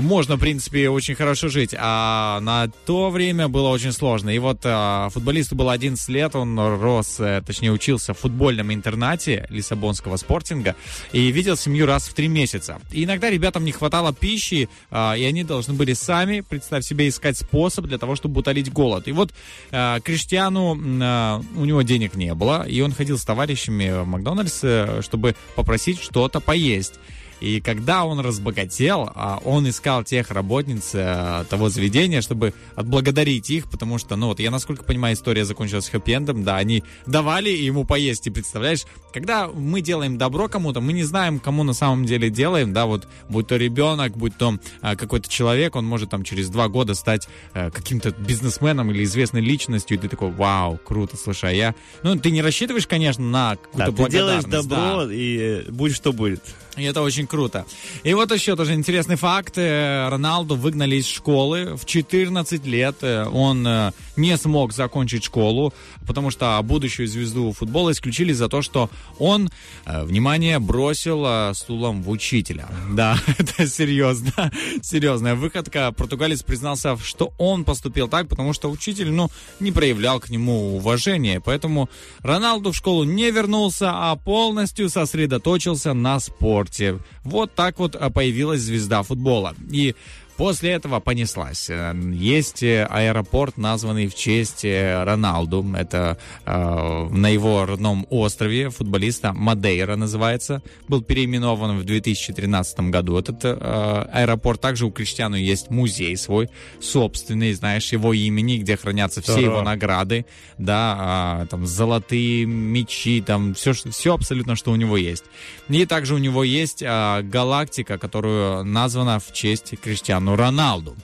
можно, в принципе, очень хорошо жить. А на то время было очень сложно. И вот а, футболисту было 11 лет, он рос, э, точнее, учился в футбольном интернате Лиссабонского спортинга и видел семью раз в три месяца. И иногда ребятам не хватало пищи, а, и они должны были сами, представь себе, искать способ для того, чтобы утолить голод. И вот а, Криштиану, а, у него денег не было, и он ходил с товарищами в Макдональдс, э, чтобы попросить что-то поесть. И когда он разбогател, а, он искал тех работниц э, того заведения, чтобы отблагодарить их, потому что, ну вот, я насколько понимаю, история закончилась хэппи-эндом, да, они давали ему поесть, и представляешь, когда мы делаем добро кому-то, мы не знаем, кому на самом деле делаем, да, вот, будь то ребенок, будь то а, какой-то человек, он может там через два года стать э, каким-то бизнесменом или известной личностью, и ты такой, вау, круто, слушай, а я... Ну, ты не рассчитываешь, конечно, на Да, какую-то ты делаешь благодарность, добро, да. и э, будь что будет. И это очень круто. И вот еще тоже интересный факт. Э, Роналду выгнали из школы в 14 лет. Э, Он э, не смог закончить школу, потому что будущую звезду футбола исключили за то, что он, э, внимание, бросил э, стулом в учителя. Да, это серьезно. Серьезная выходка. Португалец признался, что он поступил так, потому что учитель, ну, не проявлял к нему уважения. Поэтому Роналду в школу не вернулся, а полностью сосредоточился на спорте. Вот так вот а, появилась звезда футбола. И После этого понеслась. Э, Есть э, аэропорт, названный в честь э, Роналду. Это э, на его родном острове футболиста Мадейра называется. Был переименован в 2013 году. Этот э, аэропорт также у Криштиану есть музей свой, собственный, знаешь, его имени, где хранятся все Здорово. его награды, да, а, там золотые мечи, там все, все абсолютно, что у него есть. И также у него есть а, галактика, которую названа в честь Криштиану Роналду.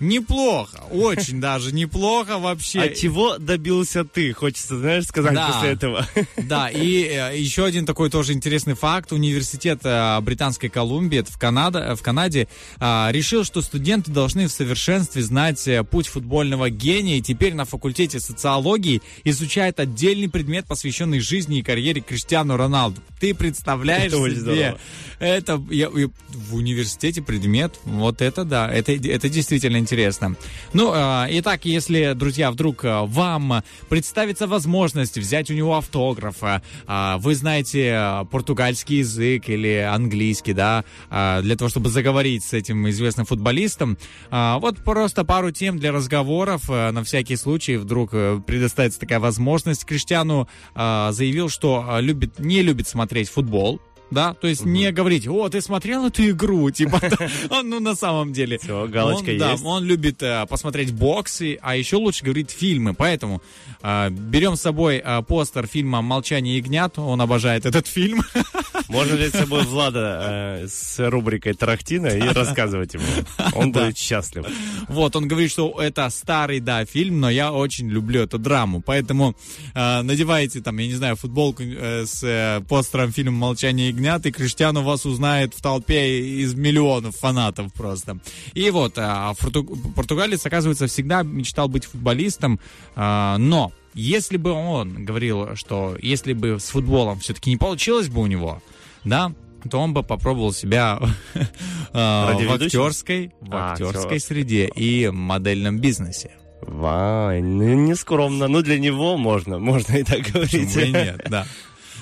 Неплохо, очень даже неплохо вообще. А чего добился ты? Хочется, знаешь, сказать Да. после этого. Да, и э, еще один такой тоже интересный факт. Университет э, Британской Колумбии в, Канада, в Канаде а, решил, что студенты должны в совершенстве знать э, путь футбольного гения. И теперь на факультете социологии изучает отдельный предмет, посвященный жизни и карьере Криштиану Роналду. Ты представляешь Это себе? Это я- я- в университете предмет, вот это да, это, это действительно интересно. Ну, э, итак, если, друзья, вдруг э, вам представится возможность взять у него автограф, э, а, вы знаете э, португальский язык или английский, да, э, для того, чтобы заговорить с этим известным футболистом, а, вот просто пару тем для разговоров, э, на всякий случай, вдруг э, предоставится такая возможность. Криштиану э, заявил, что э, любит, не любит смотреть футбол, да, то есть не говорить, о, ты смотрел эту игру, типа, он, ну, на самом деле. Всё, галочка он, да, есть. он любит э, посмотреть бокс, и- а еще лучше говорить фильмы, поэтому э, берем с собой э, постер фильма «Молчание ягнят», он обожает этот фильм. Можно взять с собой Влада э, с рубрикой Тарахтина и рассказывать ему. Он будет счастлив. Вот, он говорит, что это старый, да, фильм, но я очень люблю эту драму, поэтому э, надевайте там, я не знаю, футболку э, с э, постером фильма «Молчание ягнят», и Криштиану вас узнает в толпе из миллионов фанатов просто. И вот, форту- португалец, оказывается, всегда мечтал быть футболистом, э, но если бы он говорил, что если бы с футболом все-таки не получилось бы у него, да, то он бы попробовал себя э, в Радиоведущим? актерской, в А, актерской среде и модельном бизнесе. Вай, ну, не скромно. Ну, для него можно, можно и так говорить. Почему и нет, да.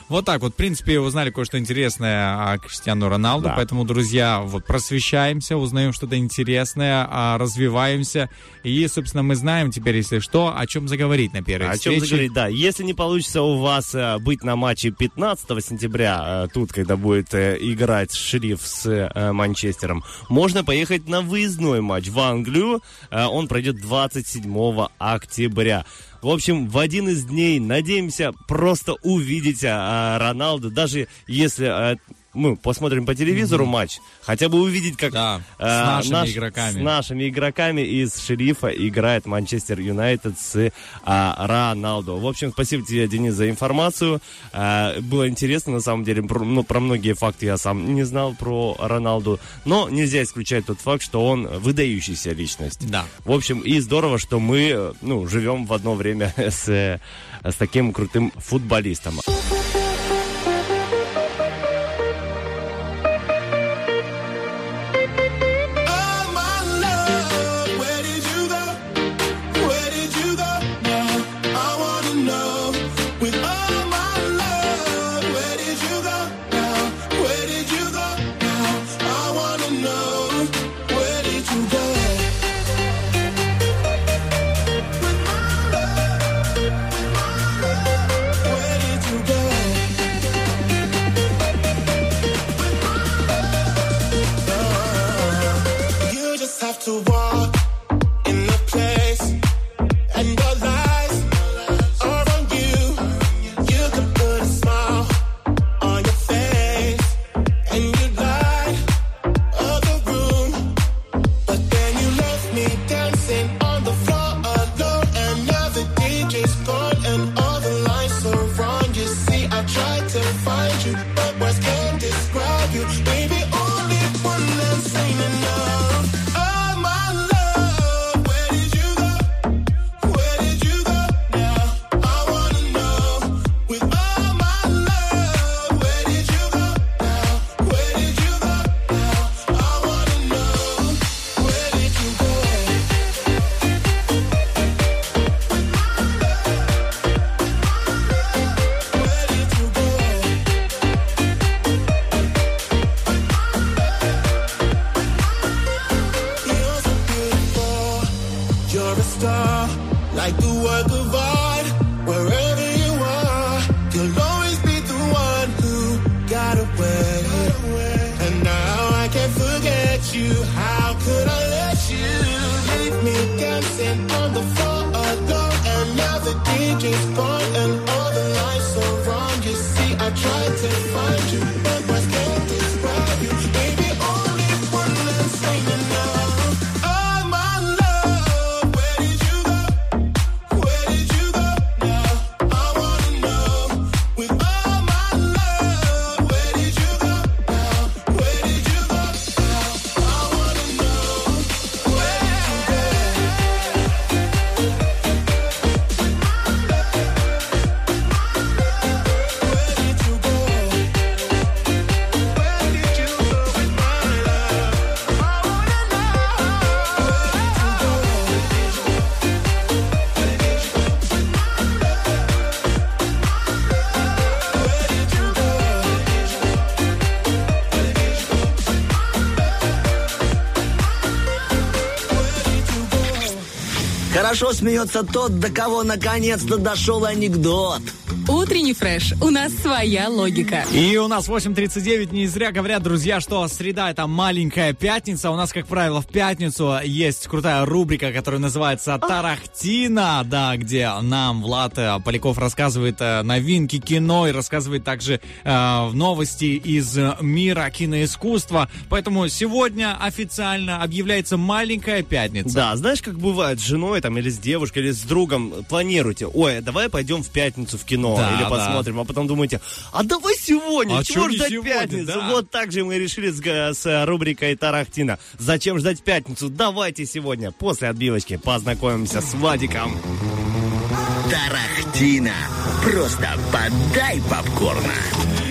Вот так вот, в принципе, узнали кое-что интересное о Криштиану Роналду, Да. поэтому, друзья, вот просвещаемся, узнаем что-то интересное, а, развиваемся, и, собственно, мы знаем теперь, если что, о чем заговорить на первой О чем встрече. заговорить, да. Если не получится у вас э, быть на матче 15 сентября, э, тут, когда будет э, играть шериф с Манчестером, можно поехать на выездной матч в Англию. Он пройдет 27 октября. В общем, в один из дней надеемся просто увидеть э, Роналду, даже если э, мы посмотрим по телевизору матч, хотя бы увидеть, как Да, с э, нашими наш- игроками. с нашими игроками из шерифа играет Манчестер Юнайтед с а, Роналду. В общем, спасибо тебе, Денис, за информацию. А, было интересно, на самом деле, про, ну, про многие факты я сам не знал про Роналду, но нельзя исключать тот факт, что он выдающаяся личность. Да. В общем, и здорово, что мы, э, ну, живем в одно время с, э, с таким крутым футболистом. Хорошо смеется тот, до кого наконец-то дошел анекдот. Утренний фреш. У нас своя логика. И у нас 8.39. Не зря говорят, друзья, что среда это маленькая пятница. У нас, как правило, в пятницу есть крутая рубрика, которая называется «Тарахтина», да, где нам Влад э, Поляков рассказывает э, новинки кино и рассказывает также э, новости из мира киноискусства. Поэтому сегодня официально объявляется маленькая пятница. Да, знаешь, как бывает с женой там или с девушкой, или с другом, планируете, ой, давай пойдем в пятницу в кино Да, или да. посмотрим, а потом думаете, а давай сегодня, А чего ждать сегодня, пятницу? да. Вот так же мы решили с, г- с, э, рубрикой Тарахтина. Зачем ждать пятницу? Давайте сегодня, после отбивочки, познакомимся с Владиком. Тарахтина. Просто подай попкорна.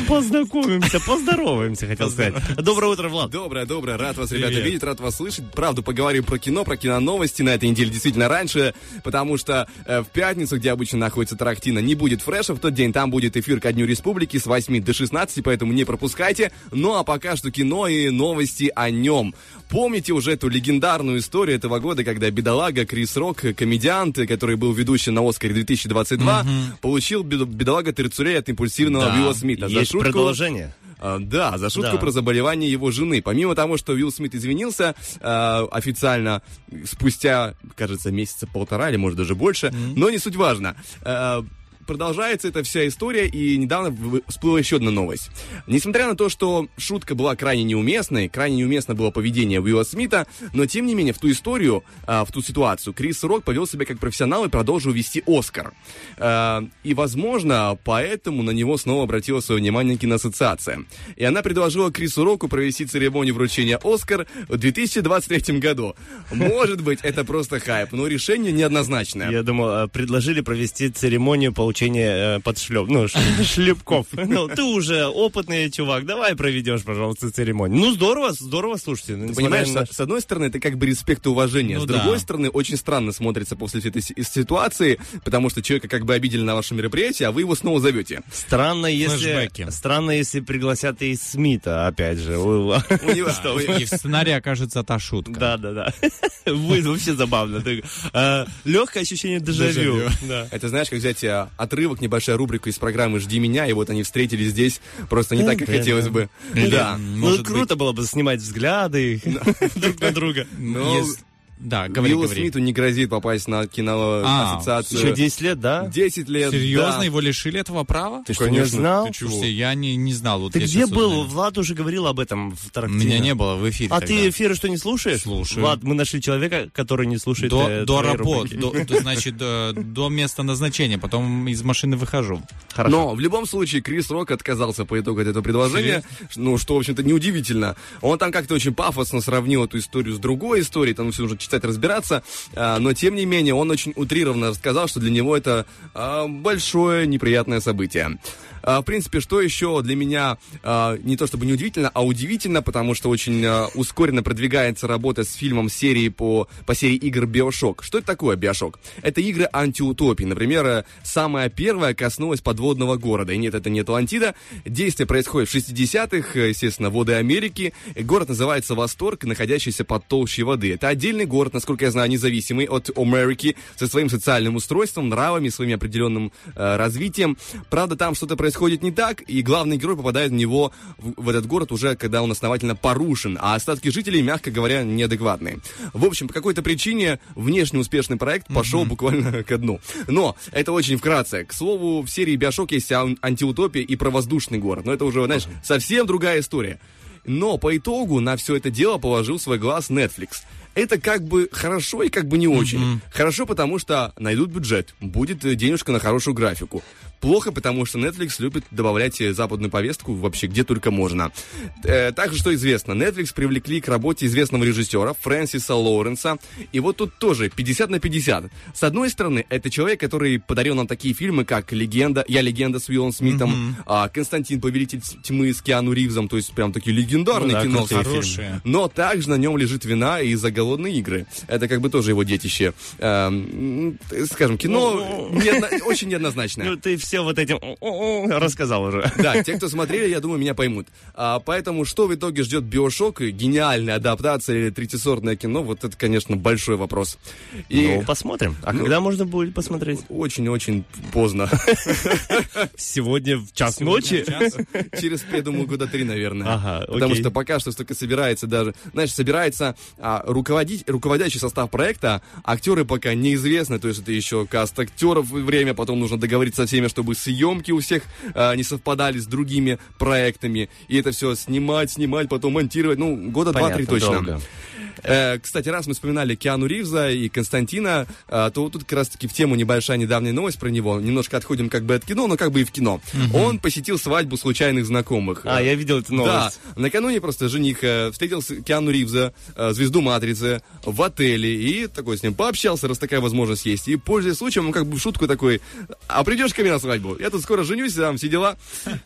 Познакомимся, поздороваемся, хотел сказать. Доброе утро, Влад. Доброе, доброе. Рад вас, ребята, видеть, рад вас слышать. Правду поговорим про кино, про киноновости на этой неделе действительно раньше, потому что э, в пятницу, где обычно находится Тарахтина, не будет фреша. В тот день там будет эфир ко Дню Республики с 8 до 16, поэтому не пропускайте. Ну а пока что кино и новости о нем. Помните уже эту легендарную историю этого года, когда бедолага Крис Рок, комедиант, который был ведущим на Оскаре 2022, получил бед- бедолага терцурей от импульсивного Да, Уилла Смита. Есть продолжение. А, Да, за шутку Да. про заболевание его жены. Помимо того, что Уилл Смит извинился э, официально спустя, кажется, месяца полтора или, может, даже больше, но не суть важно. Э, продолжается эта вся история, и недавно всплыла еще одна новость. Несмотря на то, что шутка была крайне неуместной, крайне неуместно было поведение Уилла Смита, но тем не менее в ту историю, а, в ту ситуацию, Крис Рок повел себя как профессионал и продолжил вести Оскар. А, И, возможно, поэтому на него снова обратила свое внимание киноассоциация. И она предложила Крису Року провести церемонию вручения Оскар в 2023 году. Может быть, это просто хайп, но решение неоднозначное. Я думал, э, предложили провести церемонию получения э, подшлеп, ну, ш- шлепков. Ну, ты уже опытный чувак, давай проведешь, пожалуйста, церемонию. Ну, здорово, здорово, слушайте. ну, Ты понимаешь, на- с, одной стороны, это как бы респект и уважение, Ну с да. другой стороны, очень странно смотрится после всей этой си- ситуации, потому что человека как бы обидели на вашем мероприятии, а вы его снова зовете. Странно, если... Флэшбэки. Странно, если пригласят и Смита, опять же. Уилла. У него- Что? И в сценарии окажется та шутка. Да, да, да. Будет вообще забавно. Легкое ощущение дежавю. Это знаешь, как взять а, отрывок, небольшая рубрика из программы «Жди меня», и вот они встретились здесь, просто не так, как хотелось бы. Да. Ну, круто было бы снимать взгляды друг на друга. Да, говори, Уиллу говори. Смиту не грозит попасть на А, киноассоциацию. Еще 10 лет, да? 10 лет, Серьезно, да. его лишили этого права? Ты что, не знал? Ты чего? Слушайте, я не, не знал. Вот Ты где был? узнаю. Влад уже говорил об этом в Тарантино. Меня не было в эфире А тогда. ты эфиры что, не слушаешь? Слушаю. Влад, мы нашли человека, который не слушает До, э, до работы, до, до, значит, до, до места назначения, потом из машины выхожу. Хорошо. Но в любом случае Крис Рок отказался по итогу от этого предложения, ну, что, в общем-то, неудивительно. Он там как-то очень пафосно сравнил эту историю с другой историей, там все нужно читать, разбираться, а, но, тем не менее, он очень утрированно рассказал, что для него это а, большое неприятное событие. А, В принципе, что еще для меня а, не то чтобы неудивительно, а удивительно, потому что очень а, ускоренно продвигается работа с фильмом серии по, по серии игр Биошок. Что это такое Биошок? Это игры антиутопии. Например, э, самая первая коснулась подводного города. И нет, это не Атлантида. Действие происходит в 60-х, э, естественно, воды Америки. Город называется Восторг, находящийся под толщей воды. Это отдельный город, насколько я знаю, независимый от Америки, со своим социальным устройством, нравами, своим определенным э, развитием. Правда, там что-то происходит не так, и главный герой попадает в него, в, в этот город уже, когда он основательно порушен, а остатки жителей, мягко говоря, неадекватные. В общем, по какой-то причине внешне успешный проект пошел буквально ко дну. Но это очень вкратце. К слову, в серии Биошок есть ан- антиутопия и про воздушный город. Но это уже, знаешь, совсем другая история. Но по итогу на все это дело положил свой глаз Netflix. Это как бы хорошо и как бы не очень. Хорошо, потому что найдут бюджет, будет денежка на хорошую графику. Плохо, потому что Netflix любит добавлять э, западную повестку вообще где только можно. Э, также, что известно, Netflix привлекли к работе известного режиссера Фрэнсиса Лоуренса. И вот тут тоже 50 на 50. С одной стороны, это человек, который подарил нам такие фильмы, как «Легенда», «Я легенда» с Уиллом Смитом, а, «Константин, повелитель тьмы» с Киану Ривзом, то есть прям такие легендарные Ну да, кино. Хорошие. Но также на нем лежит вина и за голодные игры. Это как бы тоже его детище. Эм, скажем, кино неодно- очень неоднозначное. Ну, ты все вот этим рассказал уже. Да, те, кто смотрели, я думаю, меня поймут. А, поэтому что в итоге ждет Биошок? Гениальная адаптация или третьесортное кино? Вот это, конечно, большой вопрос. И Ну, посмотрим. А Ну, когда можно будет посмотреть? очень-очень поздно. Сегодня в час ночи? Через, я думаю, года три, наверное. Ага, Потому окей. что пока что только собирается даже... Знаешь, собирается а, руководить, руководящий состав проекта, актеры пока неизвестны, то есть это еще каст актеров и время, потом нужно договориться со всеми, чтобы съемки у всех а, не совпадали с другими проектами, и это все снимать, снимать, потом монтировать, ну, года два-три точно. долго. Э, кстати, раз мы вспоминали Киану Ривза и Константина, э, то тут как раз-таки в тему небольшая недавняя новость про него. Немножко отходим как бы от кино, но как бы и в кино. Он посетил свадьбу случайных знакомых. А, я видел эту новость. Да, накануне просто жених э, встретил Киану Ривза, звезду Матрицы, в отеле и такой с ним пообщался, раз такая возможность есть. И, пользуясь случаем, он как бы в шутку такой, а придешь ко мне на свадьбу? Я тут скоро женюсь, там все дела.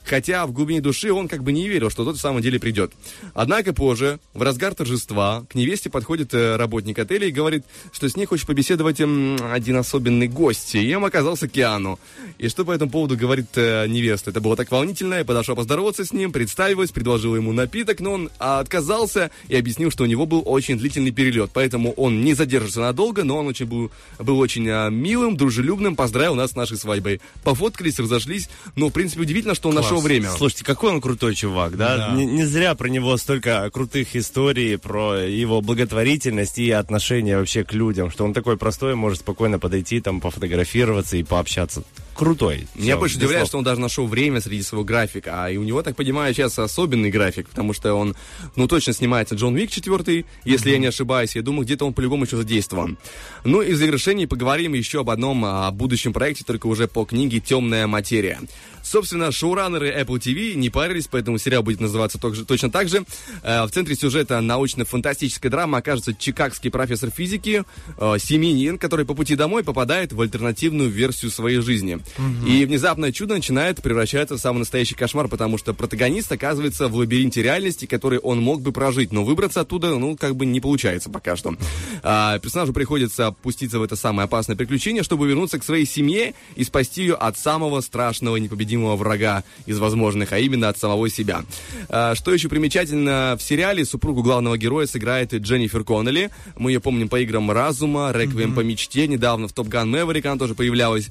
Хотя в глубине души он как бы не верил, что тот в самом деле придет. Однако позже, в разгар торжества, к невесте подходит э, работник отеля и говорит, что с ней хочет побеседовать один особенный гость. И им оказался Киану. И что по этому поводу говорит э, невеста? Это было так волнительно. Я подошла поздороваться с ним, представилась, предложила ему напиток, но он а, отказался и объяснил, что у него был очень длительный перелет. Поэтому он не задержится надолго, но он очень был, был очень а, милым, дружелюбным, поздравил нас с нашей свадьбой. Пофоткались, разошлись. Но, в принципе, удивительно, что он нашел время. Слушайте, какой он крутой чувак, да? Да. Не, не зря про него столько крутых историй, про его благотворительность и отношение вообще к людям, что он такой простой, может спокойно подойти, там, пофотографироваться и пообщаться. крутой. Меня больше удивляет, слов. что он даже нашел время среди своего графика. А и у него, так понимаю, сейчас особенный график, потому что он, ну, точно снимается Джон Вик 4, если я не ошибаюсь. Я думаю, где-то он по-любому еще задействован. Ну и в завершении поговорим еще об одном а, будущем проекте, только уже по книге «Темная материя». Собственно, шоураннеры Apple TV не парились, поэтому сериал будет называться точно так же. Э, В центре сюжета научно-фантастическая драма окажется чикагский профессор физики э, Семенин, который по пути домой попадает в альтернативную версию своей жизни. И внезапное чудо начинает превращаться в самый настоящий кошмар, потому что протагонист оказывается в лабиринте реальности, который он мог бы прожить, но выбраться оттуда, ну, как бы не получается пока что. А, персонажу приходится опуститься в это самое опасное приключение, чтобы вернуться к своей семье и спасти ее от самого страшного и непобедимого врага из возможных, а именно от самого себя. А, что еще примечательно, в сериале супругу главного героя сыграет Дженнифер Коннелли. Мы ее помним по играм «Разума», «Реквием по мечте», недавно в «Топ Ган Мэверик» она тоже появлялась.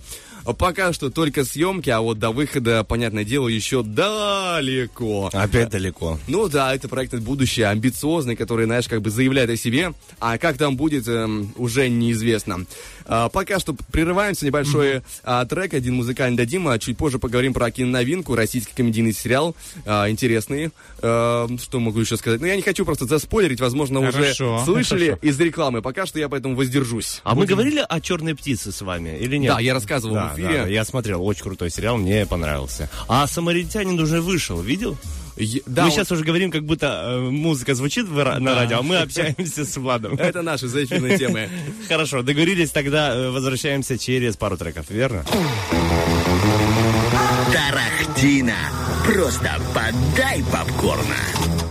Пока что только съемки, а вот до выхода, понятное дело, еще далеко. Опять далеко. Ну да, это проект будущее, амбициозный, который, знаешь, как бы заявляет о себе, а как там будет, эм, уже неизвестно. А, пока что прерываемся, небольшой а, трек, один музыкальный дадим, а чуть позже поговорим про киноновинку, российский комедийный сериал, а, интересный. А, что могу еще сказать? Ну, я не хочу просто заспойлерить, возможно, Хорошо, уже слышали хорошо. из рекламы, пока что я поэтому воздержусь. А мы говорили о черной птице с вами или нет? Да, я рассказывал Да, в эфире. да, я смотрел, очень крутой сериал, мне понравился. А Самаритянин уже вышел, видел? Е- да, мы он- сейчас уже говорим, как будто э, музыка звучит в ра- на радио, а мы общаемся с Владом. Это наши заэфирные темы. Хорошо, договорились, тогда э, возвращаемся через пару треков, верно? Тарахтина. Просто подай попкорна.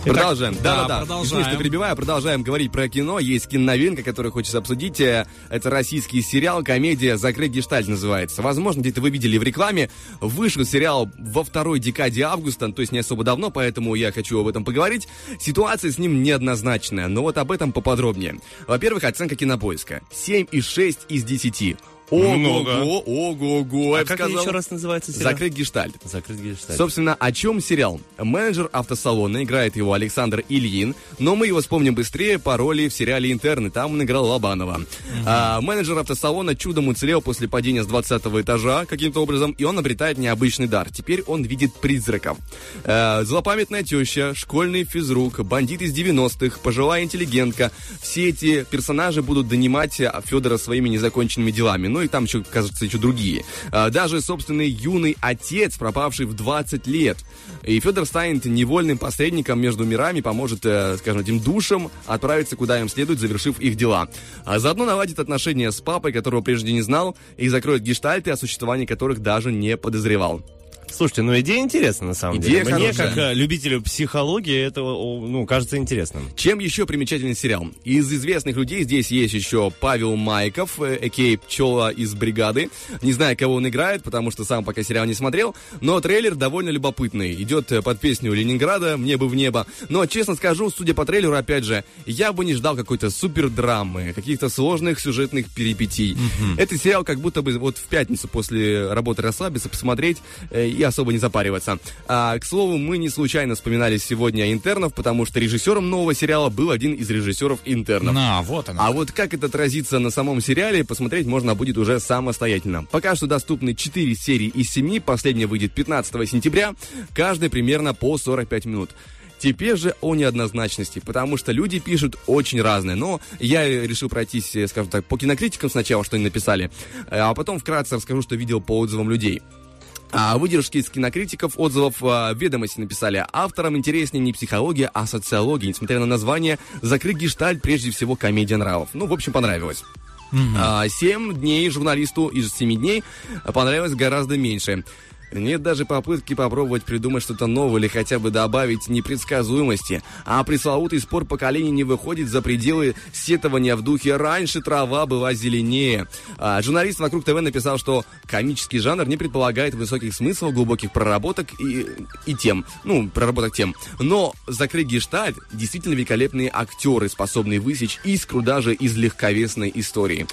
Продолжаем. да, Да, да, продолжаем. Извини, что перебиваю. Продолжаем говорить про кино. Есть киноновинка, которую хочется обсудить. Э, Это российский сериал, комедия «Закрыть гештальт» называется. Возможно, где-то вы видели в рекламе. Вышел сериал во второй декаде августа, то есть не особо давно, поэтому я хочу об этом поговорить. Ситуация с ним неоднозначная, но вот об этом поподробнее. Во-первых, оценка кинопоиска. 7,6 из 10. Ого-го, ого-го, А как сказал. еще раз называется сериал? «Закрыть гештальт». Закрыть гештальт. Собственно, о чем сериал? Менеджер автосалона, играет его Александр Ильин, но мы его вспомним быстрее по роли в сериале «Интерны», там он играл Лобанова. А, менеджер автосалона чудом уцелел после падения с 20 этажа каким-то образом, и он обретает необычный дар. Теперь он видит призраков. А, злопамятная теща, школьный физрук, бандит из 90-х, пожилая интеллигентка. Все эти персонажи будут донимать Федора своими незаконченными делами. Ну и там еще, кажется, еще другие. А, Даже собственный юный отец, пропавший в 20 лет. И Федор станет невольным посредником между мирами, поможет, э, скажем, этим душам отправиться куда им следует, завершив их дела. А заодно наладит отношения с папой, которого прежде не знал, и закроет гештальты, о существовании которых даже не подозревал. Слушайте, ну идея интересна на самом Идея деле. Мне, хорошая. как э, любителю психологии, это, ну, кажется интересным. Чем еще примечательный сериал? Из известных людей здесь есть еще Павел Майков, э, а.к.а. Пчела из бригады. Не знаю, кого он играет, потому что сам пока сериал не смотрел, но трейлер довольно любопытный. Идет э, под песню Ленинграда «Мне бы в небо». Но, честно скажу, судя по трейлеру, опять же, я бы не ждал какой-то супер драмы, каких-то сложных сюжетных перипетий. Этот сериал как будто бы вот в пятницу после работы расслабиться, посмотреть э, и особо не запариваться. А, к слову, мы не случайно вспоминали сегодня интернов, потому что режиссером нового сериала был один из режиссеров интернов. На, вот оно. А вот как это отразится на самом сериале, посмотреть можно будет уже самостоятельно. Пока что доступны 4 серии из 7, последняя выйдет 15 сентября, каждая примерно по 45 минут. Теперь же о неоднозначности, потому что люди пишут очень разные. Но я решил пройтись, э, скажем так, по кинокритикам сначала, что они написали, э, а потом вкратце расскажу, что видел по отзывам людей. А выдержки из кинокритиков отзывов а, ведомости написали. Авторам интереснее не психология, а социология. Несмотря на название, закрыть гештальт прежде всего комедия нравов. Ну, в общем, понравилось. А, Семь дней журналисту из семи дней понравилось гораздо меньше. Нет даже попытки попробовать придумать что-то новое или хотя бы добавить непредсказуемости. А пресловутый спор поколений не выходит за пределы сетования в духе «раньше трава была зеленее». А, журналист вокруг ТВ написал, что комический жанр не предполагает высоких смыслов, глубоких проработок и, и тем. Ну, проработок тем. Но «Закрыть гештальт» действительно великолепные актеры, способные высечь искру даже из легковесной истории.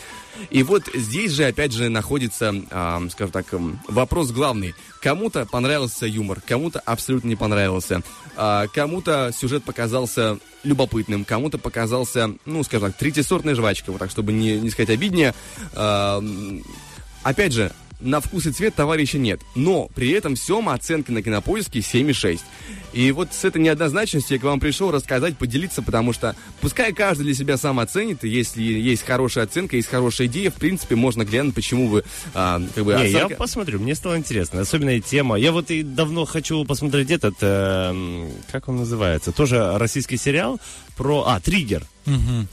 И вот здесь же, опять же, находится, а, скажем так, м, вопрос главный. Кому-то понравился юмор, кому-то абсолютно не понравился. А, кому-то сюжет показался любопытным, кому-то показался, ну, скажем так, третьесортной жвачкой, вот так, чтобы не, не сказать обиднее. А, опять же, на вкус и цвет товарища нет. Но при этом всем оценка на кинопоиске 7,6. И вот с этой неоднозначностью я к вам пришел рассказать, поделиться, потому что пускай каждый для себя сам оценит, и если есть хорошая оценка, есть хорошая идея, в принципе, можно глянуть, почему вы а, как бы... Не, я оценка- посмотрю, мне стало интересно. Особенная тема. Я вот и давно хочу посмотреть этот, эм, как он называется, тоже российский сериал про... А, «Триггер».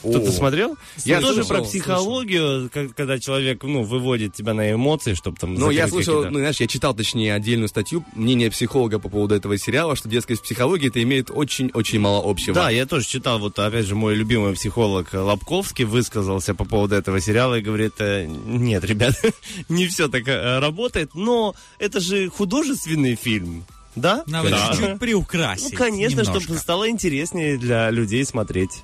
Кто-то О. смотрел? Я тоже слышал, про психологию, как- когда человек, ну, выводит тебя на эмоции, чтобы там... Ну, я слышал, ну, знаешь, я читал, точнее, отдельную статью, мнение психолога по поводу этого сериала, что детская психология это имеет очень-очень мало общего. Да, я тоже читал, вот опять же мой любимый психолог Лобковский высказался по поводу этого сериала и говорит, э, нет, ребят, не все так э, работает, но это же художественный фильм, да? Надо Да. чуть-чуть приукрасить. Ну, конечно, немножко. чтобы стало интереснее для людей смотреть.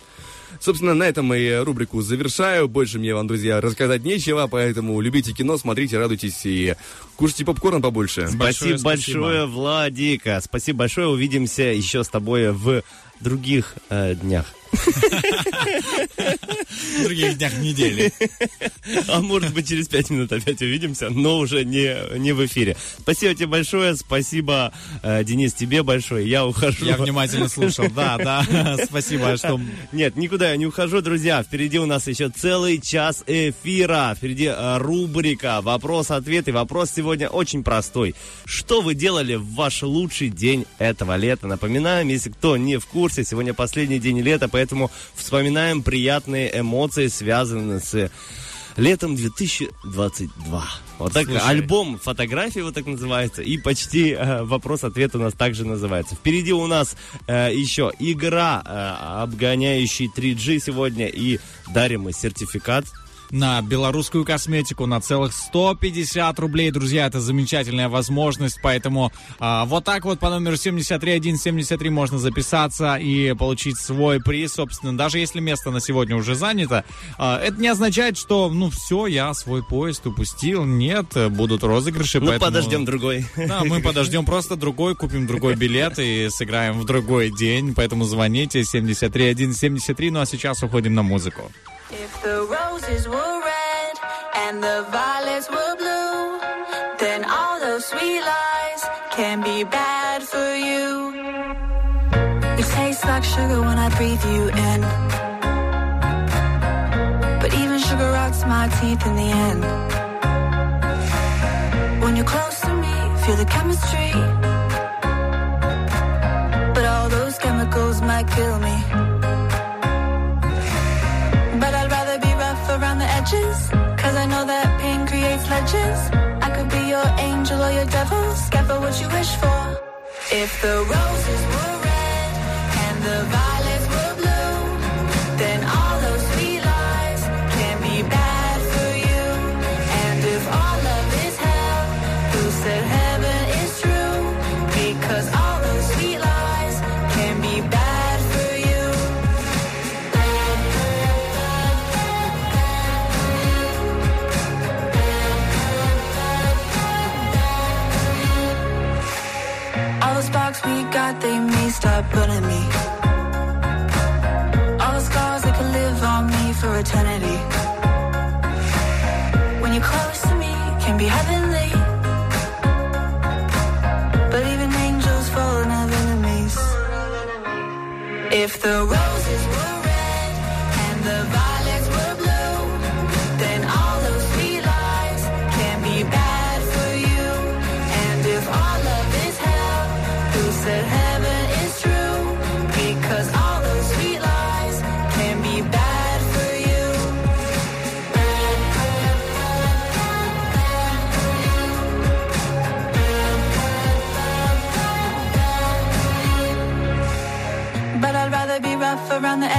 Собственно, на этом и рубрику завершаю. Больше мне вам, друзья, рассказать нечего, поэтому любите кино, смотрите, радуйтесь и кушайте попкорн побольше. Спасибо большое, Владика. Спасибо большое. Увидимся еще с тобой в других э, днях. В других днях недели. А может быть, через пять минут опять увидимся, но уже не, не в эфире. Спасибо тебе большое. Спасибо, э, Денис, тебе большое. Я ухожу. Я внимательно слушал. Да, да. Спасибо, что... Нет, никуда я не ухожу, друзья. Впереди у нас еще целый час эфира. Впереди э, рубрика «Вопрос-ответ». И вопрос сегодня очень простой. Что вы делали в ваш лучший день этого лета? Напоминаем, если кто не в курсе, сегодня последний день лета, поэтому вспоминаем приятные эмоции, связанные с летом 2022. Вот так Слушай. альбом фотографий вот так называется, и почти э, вопрос-ответ у нас также называется. Впереди у нас э, еще игра, э, обгоняющий 3G сегодня, и дарим мы сертификат. На белорусскую косметику на целых 150 рублей. Друзья, это замечательная возможность, поэтому а, вот так вот по номеру 73173 можно записаться и получить свой приз, собственно, даже если место на сегодня уже занято. а, это не означает, что, ну, все, я свой поезд упустил. Нет, будут розыгрыши, Ну, поэтому- подождем другой. Да, мы подождем просто другой, купим другой билет и сыграем в другой день, поэтому звоните 73173, ну а сейчас уходим на музыку. If the roses were red and the violets were blue, then all those sweet lies can be bad for you. You taste like sugar when I breathe you in. But even sugar rots my teeth in the end. When you're close to me, feel the chemistry. But all those chemicals might kill me. Ledges. I could be your angel or your devil. Careful what you wish for. If the roses were red and the violets got, they may start burning me. All the scars they could live on me for eternity. When you're close to me, can be heavenly. But even angels fall in have enemies. If the roses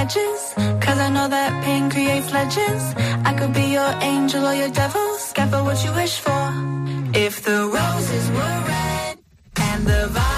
edges. Cause I know that pain creates legends. I could be your angel or your devil. Careful what you wish for. If the roses were red and the violets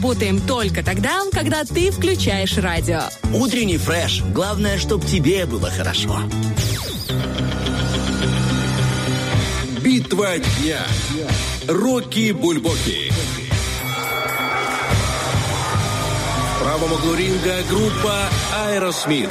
работаем только тогда, когда ты включаешь радио. Утренний фреш. Главное, чтобы тебе было хорошо. Битва дня. Рокки Бульбоки. В правом углу ринга группа Аэросмит.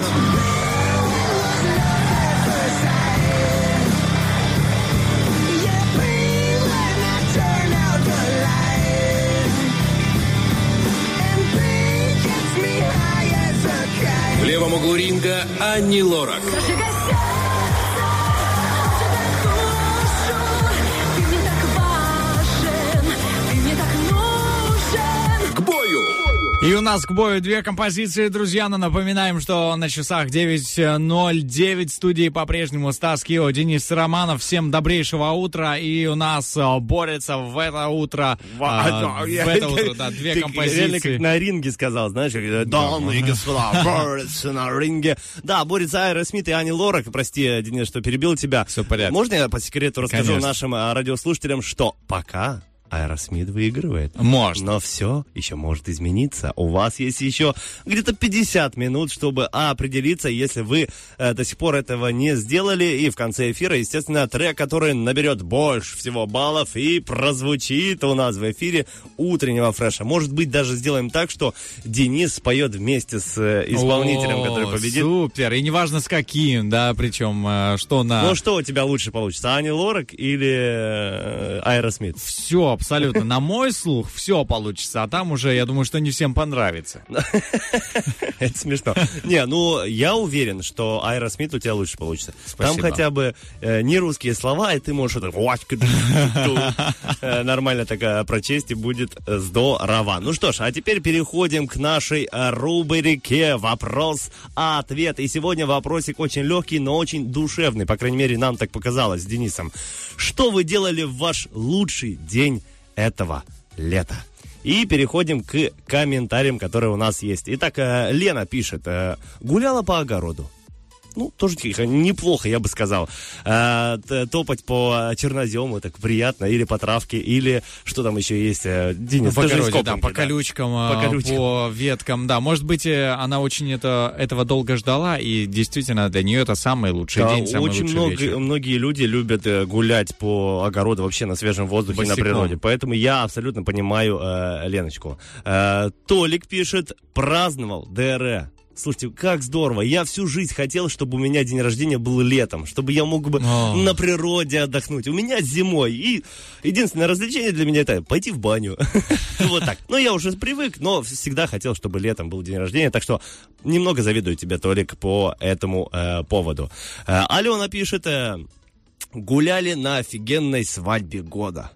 В левом углу ринга Анни Лорак. К И у нас к бою две композиции, друзья. Но напоминаем, что на часах 9.09 в студии по-прежнему Стас Кио, Денис Романов. Всем добрейшего утра. И у нас э, борется в это утро, э, в это утро, да, две Ты реально композиции. как на ринге сказал, знаешь, э, дамы и господа, борются на ринге. Да, борется Айра Смит и Ани Лорак. Прости, Денис, что перебил тебя. Все в порядке. Можно я по секрету расскажу Конечно. нашим а, радиослушателям, что пока Аэросмит выигрывает. Может. Но все еще может измениться. У вас есть еще где-то 50 минут, чтобы а, определиться, если вы э, до сих пор этого не сделали. И в конце эфира, естественно, трек, который наберет больше всего баллов и прозвучит у нас в эфире утреннего фреша. Может быть, даже сделаем так, что Денис споет вместе с э, исполнителем, О, который победит. Супер. И неважно с каким, да, причем, э, что на... Ну, что у тебя лучше получится, Ани Лорак или э, Аэросмит? Все, абсолютно. На мой слух все получится, а там уже, я думаю, что не всем понравится. Это смешно. Не, ну, я уверен, что Аэросмит у тебя лучше получится. Там Спасибо. хотя бы э, не русские слова, и ты можешь это э, нормально так прочесть, и будет здорово. Ну что ж, а теперь переходим к нашей э, рубрике «Вопрос-ответ». И сегодня вопросик очень легкий, но очень душевный. По крайней мере, нам так показалось с Денисом. Что вы делали в ваш лучший день этого лета? И переходим к комментариям, которые у нас есть. Итак, э, Лена пишет. э, Гуляла по огороду. Ну, тоже тихо, неплохо, я бы сказал. Т- топать по чернозему, так приятно. Или по травке, или что там еще есть. э, Денис, по же из огороде, да, по колючкам, По по, колючкам. по веткам, да. Может быть, э, она очень это, этого долго ждала, и действительно для нее это самый лучший Да, день, самый очень лучший много, вечер. многие люди любят э, гулять по огороду вообще на свежем воздухе, на Босиком. природе. Поэтому я абсолютно понимаю э, Леночку. Э, Толик пишет, праздновал ДРЭ. Слушайте, как здорово. Я всю жизнь хотел, чтобы у меня день рождения был летом, чтобы я мог бы О. на природе отдохнуть. У меня зимой. И единственное развлечение для меня это пойти в баню. Вот так. Ну, я уже привык, но всегда хотел, чтобы летом был день рождения. Так что немного завидую тебе, Толик, по этому э, поводу. Э, Алена пишет, э, гуляли на офигенной свадьбе года.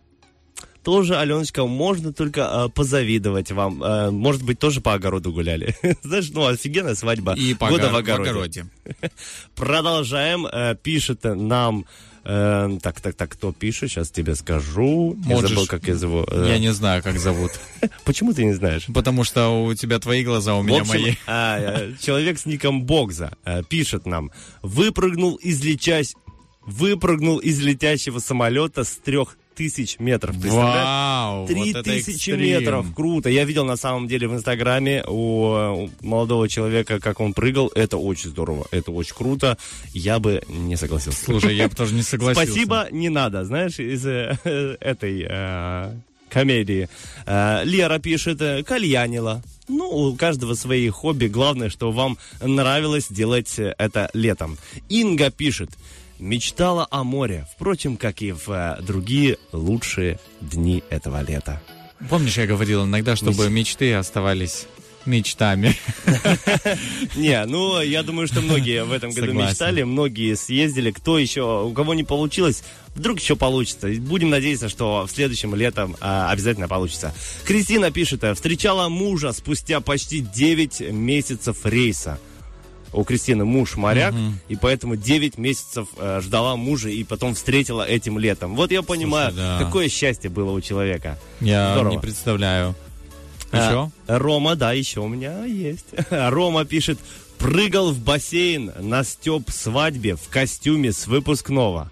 Тоже, Аленочка, можно только э, позавидовать вам. Э, может быть, тоже по огороду гуляли. Знаешь, ну, офигенная свадьба И по года в огороде. в огороде. Продолжаем. Э, пишет нам... э, так, так, так, кто пишет? Сейчас тебе скажу. Я Можешь- забыл, как я зову. Э, Я не знаю, как зовут. Почему ты не знаешь? Потому что у тебя твои глаза, у меня общем, мои. а, э, человек с ником Богза э, пишет нам. Выпрыгнул из летящ... Выпрыгнул из летящего самолета с трех тысяч метров. Вау, Три вот тысячи метров, круто. Я видел на самом деле в Инстаграме у, э, молодого человека, как он прыгал. Это очень здорово, это очень круто. Я бы не согласился. Слушай, я бы тоже не согласился. Спасибо, не надо, знаешь, из э, этой э, комедии. Э, Лера пишет, э, кальянила. Ну, у каждого свои хобби. Главное, что вам нравилось делать э, это летом. Инга пишет, мечтала о море. Впрочем, как и в э, другие лучшие дни этого лета. Помнишь, я говорил иногда, чтобы мечты оставались мечтами. Не, ну, я думаю, что многие в этом году Согласен. мечтали, многие съездили. Кто еще, у кого не получилось, вдруг еще получится. Будем надеяться, что в следующем летом а, обязательно получится. Кристина пишет, э, встречала мужа спустя почти 9 месяцев рейса. У Кристины муж моряк, и поэтому 9 месяцев э, ждала мужа и потом встретила этим летом. Вот я понимаю, да. какое счастье было у человека. Я Здорово. не представляю. А, Еще? Рома, да, еще у меня есть. Рома пишет, прыгал в бассейн на Степ свадьбе в костюме с выпускного.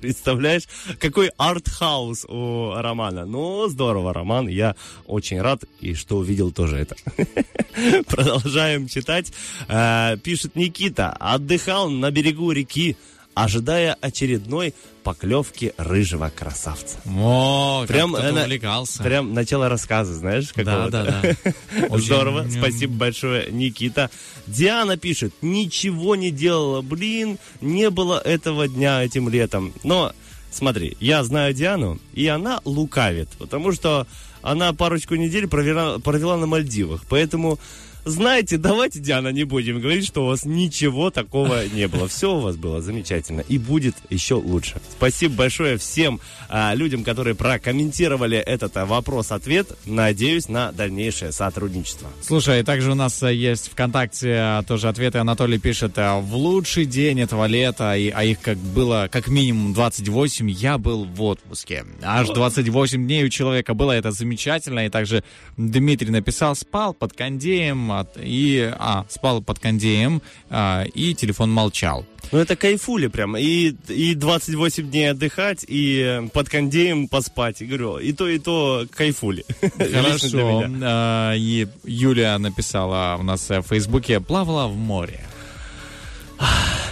Представляешь, какой арт-хаус у Романа. Ну, здорово, Роман, я очень рад, и что увидел тоже это. Продолжаем читать. Э, Пишет Никита, отдыхал на берегу реки, ожидая очередной поклевки рыжего красавца. О, как Прям, кто-то э, увлекался. Прям начало рассказа, знаешь, Да, какого-то. да, да. Очень, Здорово, спасибо большое, Никита. Диана пишет, ничего не делала, блин, не было этого дня этим летом. Но, смотри, я знаю Диану, и она лукавит, потому что она парочку недель провела, провела на Мальдивах, поэтому... Знаете, давайте, Диана, не будем говорить, что у вас ничего такого не было. Все у вас было замечательно и будет еще лучше. Спасибо большое всем а, людям, которые прокомментировали этот а, вопрос-ответ. Надеюсь на дальнейшее сотрудничество. Слушай, также у нас э, есть ВКонтакте э, тоже ответы. Анатолий пишет, э, в лучший день этого лета, и- а их как было как минимум 28, я был в отпуске. Аж 28 дней у человека было, это замечательно. И также Дмитрий написал, спал под кондеем, от- и, а, спал под кондеем, а, и телефон молчал. Ну, это кайфули прям. И, и 28 дней отдыхать, и под кондеем поспать. И говорю, и то, и то кайфули. Хорошо. А, И Юлия написала у нас в Фейсбуке, плавала в море.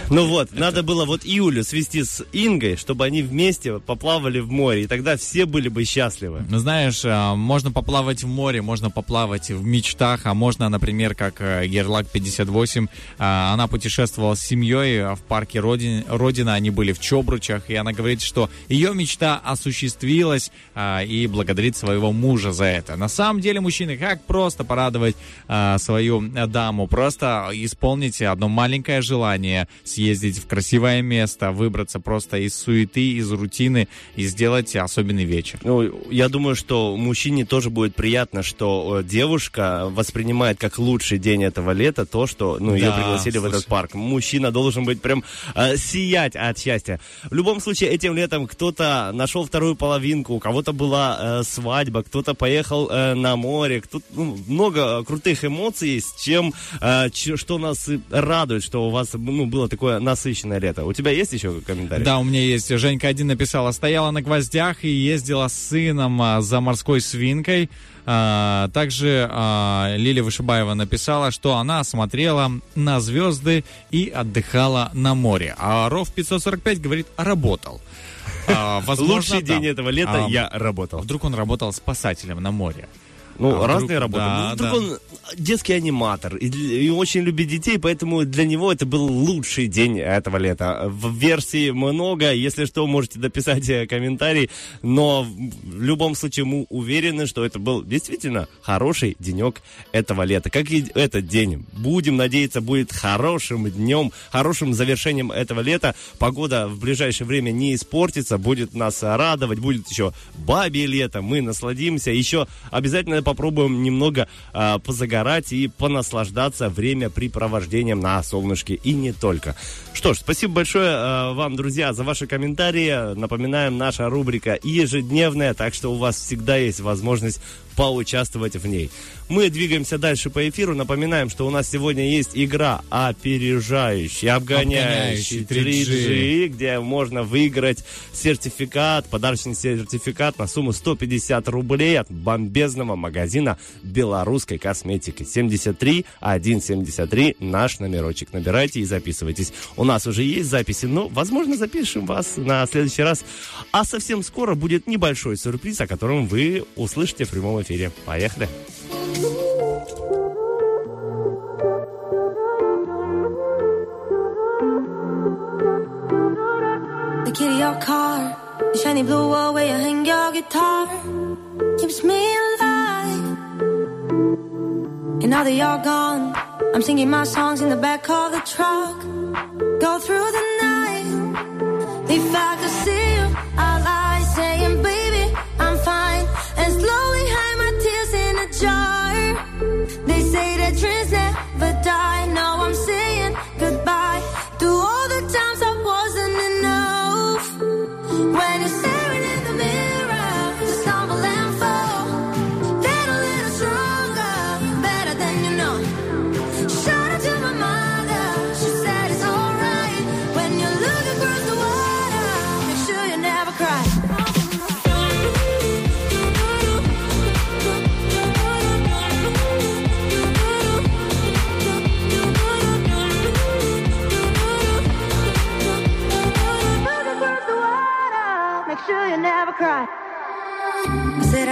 Ну вот, надо было вот Юлю свести с Ингой, чтобы они вместе поплавали в море, и тогда все были бы счастливы. Ну, знаешь, а, можно поплавать в море, можно поплавать в мечтах, а можно, например, как э, Герлак 58, а, она путешествовала с семьей а, в парке Родин- Родина, они были в Чобручах, и она говорит, что ее мечта осуществилась и благодарит своего мужа за это. На самом деле, мужчины, как просто порадовать свою э, даму, просто исполнить одно маленькое желание, съездить в красивое место, выбраться просто из суеты, из рутины и сделать особенный вечер. Ну, я думаю, что мужчине тоже будет приятно, что э, девушка воспринимает как лучший день этого лета то, что ну, ее Да, пригласили в слушай. этот парк. Мужчина должен быть прям э, сиять от счастья. В любом случае, этим летом кто-то нашел вторую половинку, у кого-то была э, свадьба, кто-то поехал э, на море, кто ну, много крутых эмоций, с чем, э, ч- что нас радует, что у вас ну, было такое насыщенное лето. У тебя есть еще комментарий? Да, у меня есть. Женька один написала, стояла на гвоздях и ездила с сыном а, за морской свинкой. А, также а, Лилия Вышибаева написала, что она смотрела на звезды и отдыхала на море. А Ров 545 говорит, работал. А, возможно, Лучший да. день этого лета А, я работал. Вдруг он работал спасателем на море. Ну, А вдруг- разные работы. да, Ну, вдруг да. он детский аниматор и, и очень любит детей, поэтому для него это был лучший день этого лета. В версии много, если что, можете дописать э, комментарий, но в любом случае мы уверены, что это был действительно хороший денек этого лета. Как и этот день. Будем надеяться, будет хорошим днем, хорошим завершением этого лета. Погода в ближайшее время не испортится, будет нас радовать, будет еще бабье лето, мы насладимся. Еще обязательно попробуем немного а, позагорать и понаслаждаться времяпрепровождением на солнышке и не только. Что ж, спасибо большое а, вам, друзья, за ваши комментарии. Напоминаем, наша рубрика ежедневная, так что у вас всегда есть возможность поучаствовать в ней. Мы двигаемся дальше по эфиру. Напоминаем, что у нас сегодня есть игра опережающий, обгоняющий Обгоняющий 3G, где можно выиграть сертификат, подарочный сертификат на сумму 150 рублей от бомбезного магазина белорусской косметики. 73 173 наш номерочек. Набирайте и записывайтесь. У нас уже есть записи, но, возможно, запишем вас на следующий раз. А совсем скоро будет небольшой сюрприз, о котором вы услышите в прямом эфире. Поехали! The key to your car, the shiny blue wall where you hang your guitar, keeps me alive. And now that you're gone, I'm singing my songs in the back of the truck. Go through the night, if I could see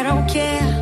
I don't care.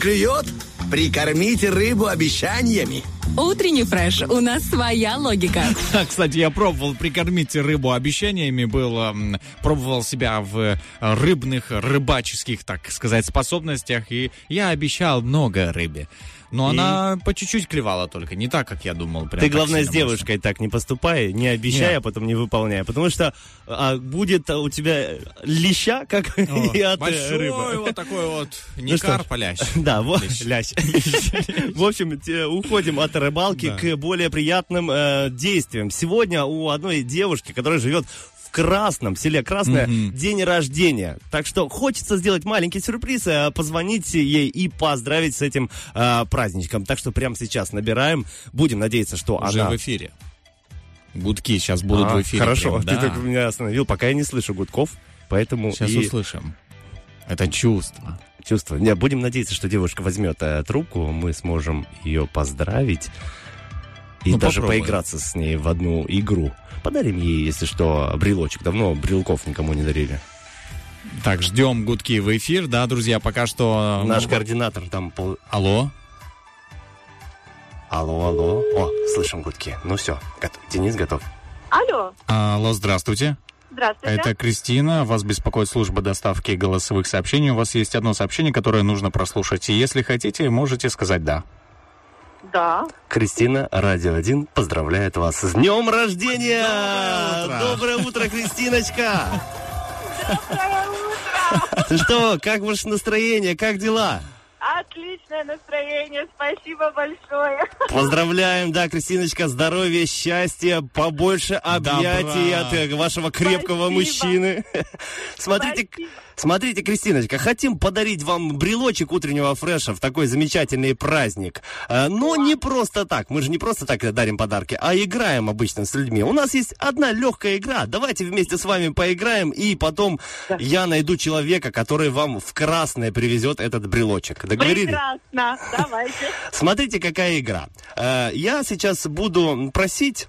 Клюет? Прикормите рыбу обещаниями. Утренний фреш. У нас своя логика. Кстати, я пробовал прикормить рыбу обещаниями, был, пробовал себя в э, рыбных, рыбаческих, так сказать, способностях, и я обещал много рыбе. Но И? она по чуть-чуть клевала только, не так, как я думал. прям Ты, главное, с девушкой так не поступай, не обещай, Не. а потом не выполняй. Потому что а, будет у тебя леща, как О, и от э, большой рыбы. вот такой вот, не Ну карп, а лящ. Да, вот, лящ. В общем, уходим от рыбалки к более приятным э, действиям. Сегодня у одной девушки, которая живет в Красном, в селе Красное, Мгм. день рождения. Так что хочется сделать маленький сюрприз, э, позвонить ей и поздравить с этим э, праздничком. Так что прямо сейчас набираем. Будем надеяться, что Уже она... в эфире. Гудки сейчас будут А, в эфире. Хорошо, прям, ты да. так меня остановил, пока я не слышу гудков, поэтому Сейчас и услышим. Это чувство. чувство. Не, будем надеяться, что девушка возьмет э, трубку, мы сможем ее поздравить и Ну, даже попробуем. поиграться с ней в одну игру. Подарим ей, если что, брелочек. Давно брелков никому не дарили. Так, ждем гудки в эфир, да, друзья, пока что... Наш ну, координатор там... пол- Алло? Алло, алло. О, слышим гудки. Ну все, готов. Денис готов. Алло, Алло, здравствуйте. здравствуйте. Это Кристина. Вас беспокоит служба доставки голосовых сообщений. У вас есть одно сообщение, которое нужно прослушать. И если хотите, можете сказать «да». Да. Кристина, Радио 1, поздравляет вас с днем рождения! Доброе утро! Доброе утро, Кристиночка! Ну Что, как ваше настроение, как дела? Отличное настроение, спасибо большое. Поздравляем, да, Кристиночка, здоровья, счастья, побольше объятий Добра. от э, вашего крепкого Спасибо. мужчины. Смотрите, Спасибо. смотрите, Кристиночка, хотим подарить вам брелочек утреннего фреша в такой замечательный праздник. Э, Но не просто так, мы же не просто так дарим подарки, а играем обычно с людьми. У нас есть одна легкая игра, давайте вместе с вами поиграем, и потом я найду человека, который вам в красное привезет этот брелочек. Договорились? Прекрасно, давайте. Смотрите, какая игра. Э, Я сейчас буду просить...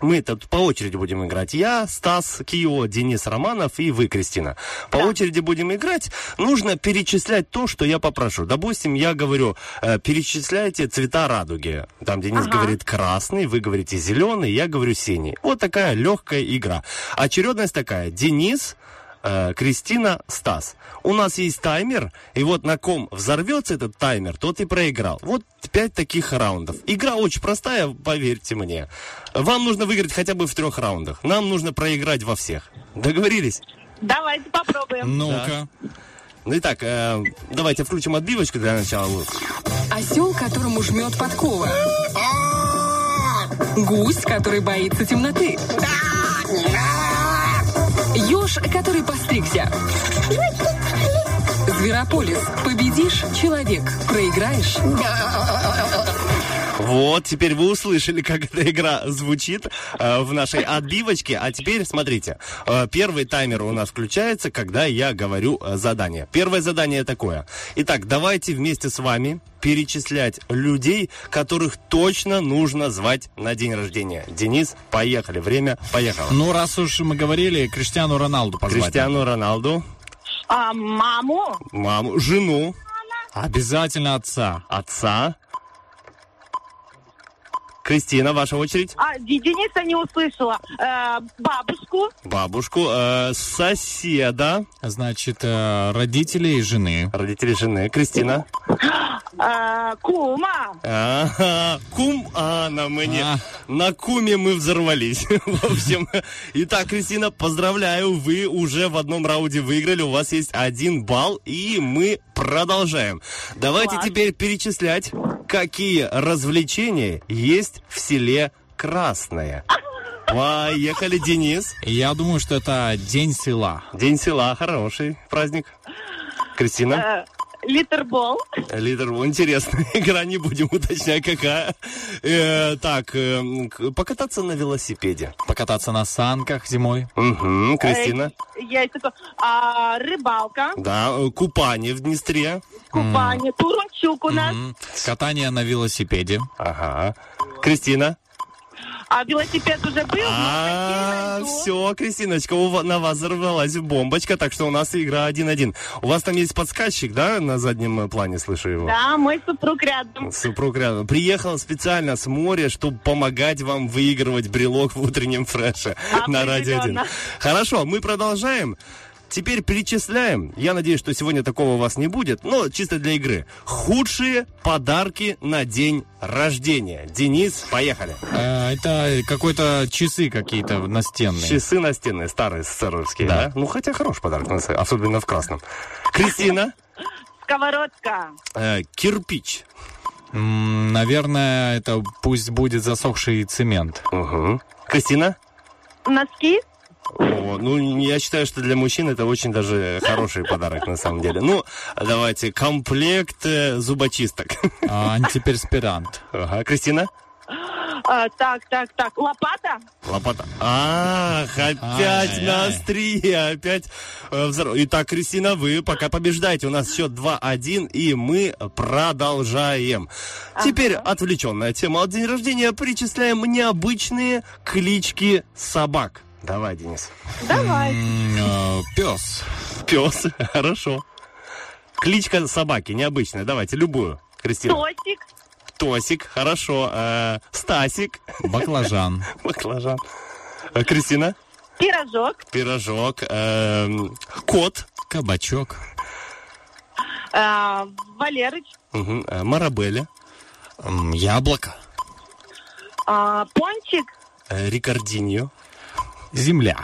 Мы тут по очереди будем играть. Я, Стас Кио, Денис Романов и вы, Кристина. По очереди будем играть. Нужно перечислять то, что я попрошу. Допустим, я говорю, э, перечисляйте цвета радуги. Там Денис Ага. говорит красный, вы говорите зеленый, я говорю синий. Вот такая легкая игра. Очередность такая. Денис, э, Кристина, Стас. У нас есть таймер, и вот на ком взорвется этот таймер, тот и проиграл. Вот пять таких раундов. Игра очень простая, поверьте мне. Вам нужно выиграть хотя бы в трех раундах. Нам нужно проиграть во всех. Договорились? Давайте попробуем. Ну-ка. Ну итак, э, давайте включим отбивочку для начала. Осел, которому жмет подкова. Гусь, который боится темноты. Еж, который постригся. Зверополис. Победишь – человек. Проиграешь Вот, теперь вы услышали, как эта игра звучит э, в нашей отбивочке. А теперь смотрите, э, первый таймер у нас включается, когда я говорю э, задание. Первое задание такое. Итак, давайте вместе с вами перечислять людей, которых точно нужно звать на день рождения. Денис, поехали. Время поехало. Ну, раз уж мы говорили, Криштиану Роналду позвать. Криштиану Роналду, А, маму? маму, жену, Обязательно отца. отца. Кристина, ваша очередь. А, Дениса не услышала. Э, бабушку? Бабушку, э, соседа. Значит, э, родителей жены. Родители жены. Кристина. Э, кума? Ага, кум а на мне. На куме мы взорвались. В общем, итак, Кристина, поздравляю, вы уже в одном раунде выиграли, у вас есть один балл, и мы продолжаем. Давайте Класс. теперь перечислять, какие развлечения есть в селе Красное. Поехали, Денис. Я думаю, что это День села. День села, хороший праздник. Кристина? Литербол? Лидер, интересная игра, не будем уточнять, какая. Э, так, э, покататься на велосипеде. Покататься на санках зимой. Угу, Кристина. Э, есть такое. А, рыбалка? Да, э, купание в Днестре. Купание? Турунчук у нас? М, Катание на велосипеде. Ага. Кристина. А велосипед уже был? А, все, Кристиночка, на вас взорвалась бомбочка, так что у нас игра 1-1. У вас там есть подсказчик, да, на заднем плане, слышу его? Да, мой супруг рядом. Супруг рядом. Приехал специально с моря, чтобы помогать вам выигрывать брелок в утреннем фреше на Радио 1. Определенно. Хорошо, мы продолжаем. Теперь перечисляем. Я надеюсь, что сегодня такого у вас не будет, но чисто для игры. Худшие подарки на день рождения. Денис, поехали. Э, Это какой-то часы какие-то настенные. Часы настенные, старые СССРовские, да? Да. Ну, хотя хороший подарок, особенно в красном. Кристина, Сковородка. э, кирпич. М, Наверное, это пусть будет засохший цемент. Угу. Кристина? Носки? О, ну, я считаю, что для мужчин это очень даже хороший подарок на самом деле. Ну, давайте, комплект э, зубочисток. А, Антиперспирант. Ага, Кристина? А, так, так, так. Лопата? Лопата. Ах, опять Ай-яй-яй. на острие, опять э, Итак, Кристина, вы пока побеждаете. У нас счет 2-1, и мы продолжаем. Теперь отвлеченная тема от день рождения. Причисляем необычные клички собак. Давай, Денис. Давай. Э, Пес. Пес, хорошо. Кличка собаки необычная. Давайте, любую. Кристина. Тосик? Тосик, хорошо. Э, Стасик. Баклажан. Баклажан. Э, Кристина. Пирожок? Пирожок. эм, Кот. Кабачок. А, Валерыч? Э, Марабеля. Яблоко. А, пончик? э, Рикардиньо. Земля.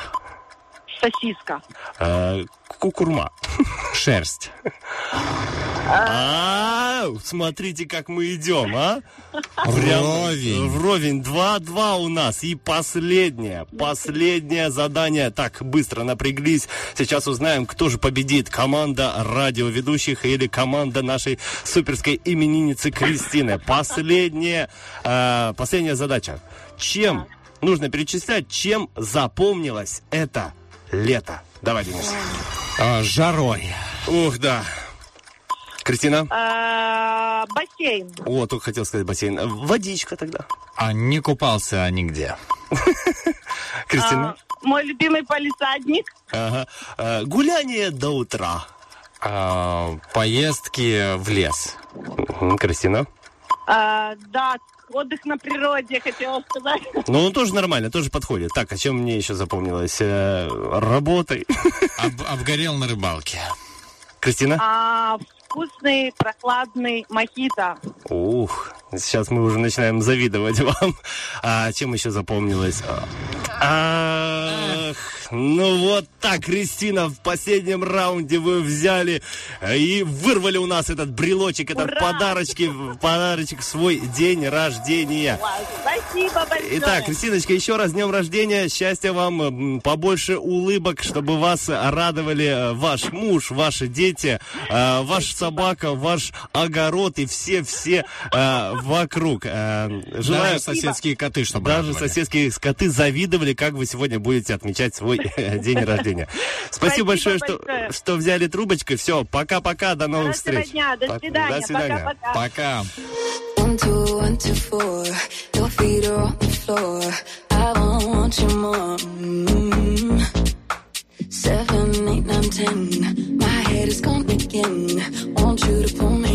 Сосиска? э, Кукурма. Шерсть. А, смотрите, как мы идем, а? Вровень. Вровень. 2-2 у нас. И последнее, последнее задание. Так, быстро напряглись. Сейчас узнаем, кто же победит. Команда радиоведущих или команда нашей суперской именинницы Кристины. Последняя, э, последняя задача. Чем нужно перечислять, чем запомнилось это лето? Давай, Денис. А, Жарой. Ух, да. Кристина? А, бассейн? О, только хотел сказать бассейн. Водичка тогда. А не купался нигде. Кристина? А, мой любимый полисадник? Гуляние до утра. А, Поездки в лес. Кристина? А, да, отдых на природе, я хотела сказать. Ну, он тоже нормально, тоже подходит. Так, о чем мне еще запомнилось? Э, работой. Об- обгорел на рыбалке. Кристина? А, вкусный, прохладный мохито. Ух, сейчас мы уже начинаем завидовать вам. А чем еще запомнилось? Ах, ну вот так, Кристина, в последнем раунде вы взяли и вырвали у нас этот брелочек, этот Ура! подарочки, подарочек в свой день рождения. Спасибо большое. Итак, Кристиночка, еще раз днем рождения. Счастья вам, побольше улыбок, чтобы вас радовали э, ваш муж, ваши дети, э, ваша собака, ваш огород и все-все э, вокруг. Э, Желаю Даже соседские коты, чтобы Даже соседские коты завидовали, как вы сегодня будете отмечать свой день рождения. Спасибо большое, что, взяли трубочку. Все, пока-пока, до новых встреч. До свидания. До свидания. Пока. One, two, one, two, four. Your feet are on the floor. I want you more. Mm. Seven, eight, nine, ten. My head is gone again. Want you to pull me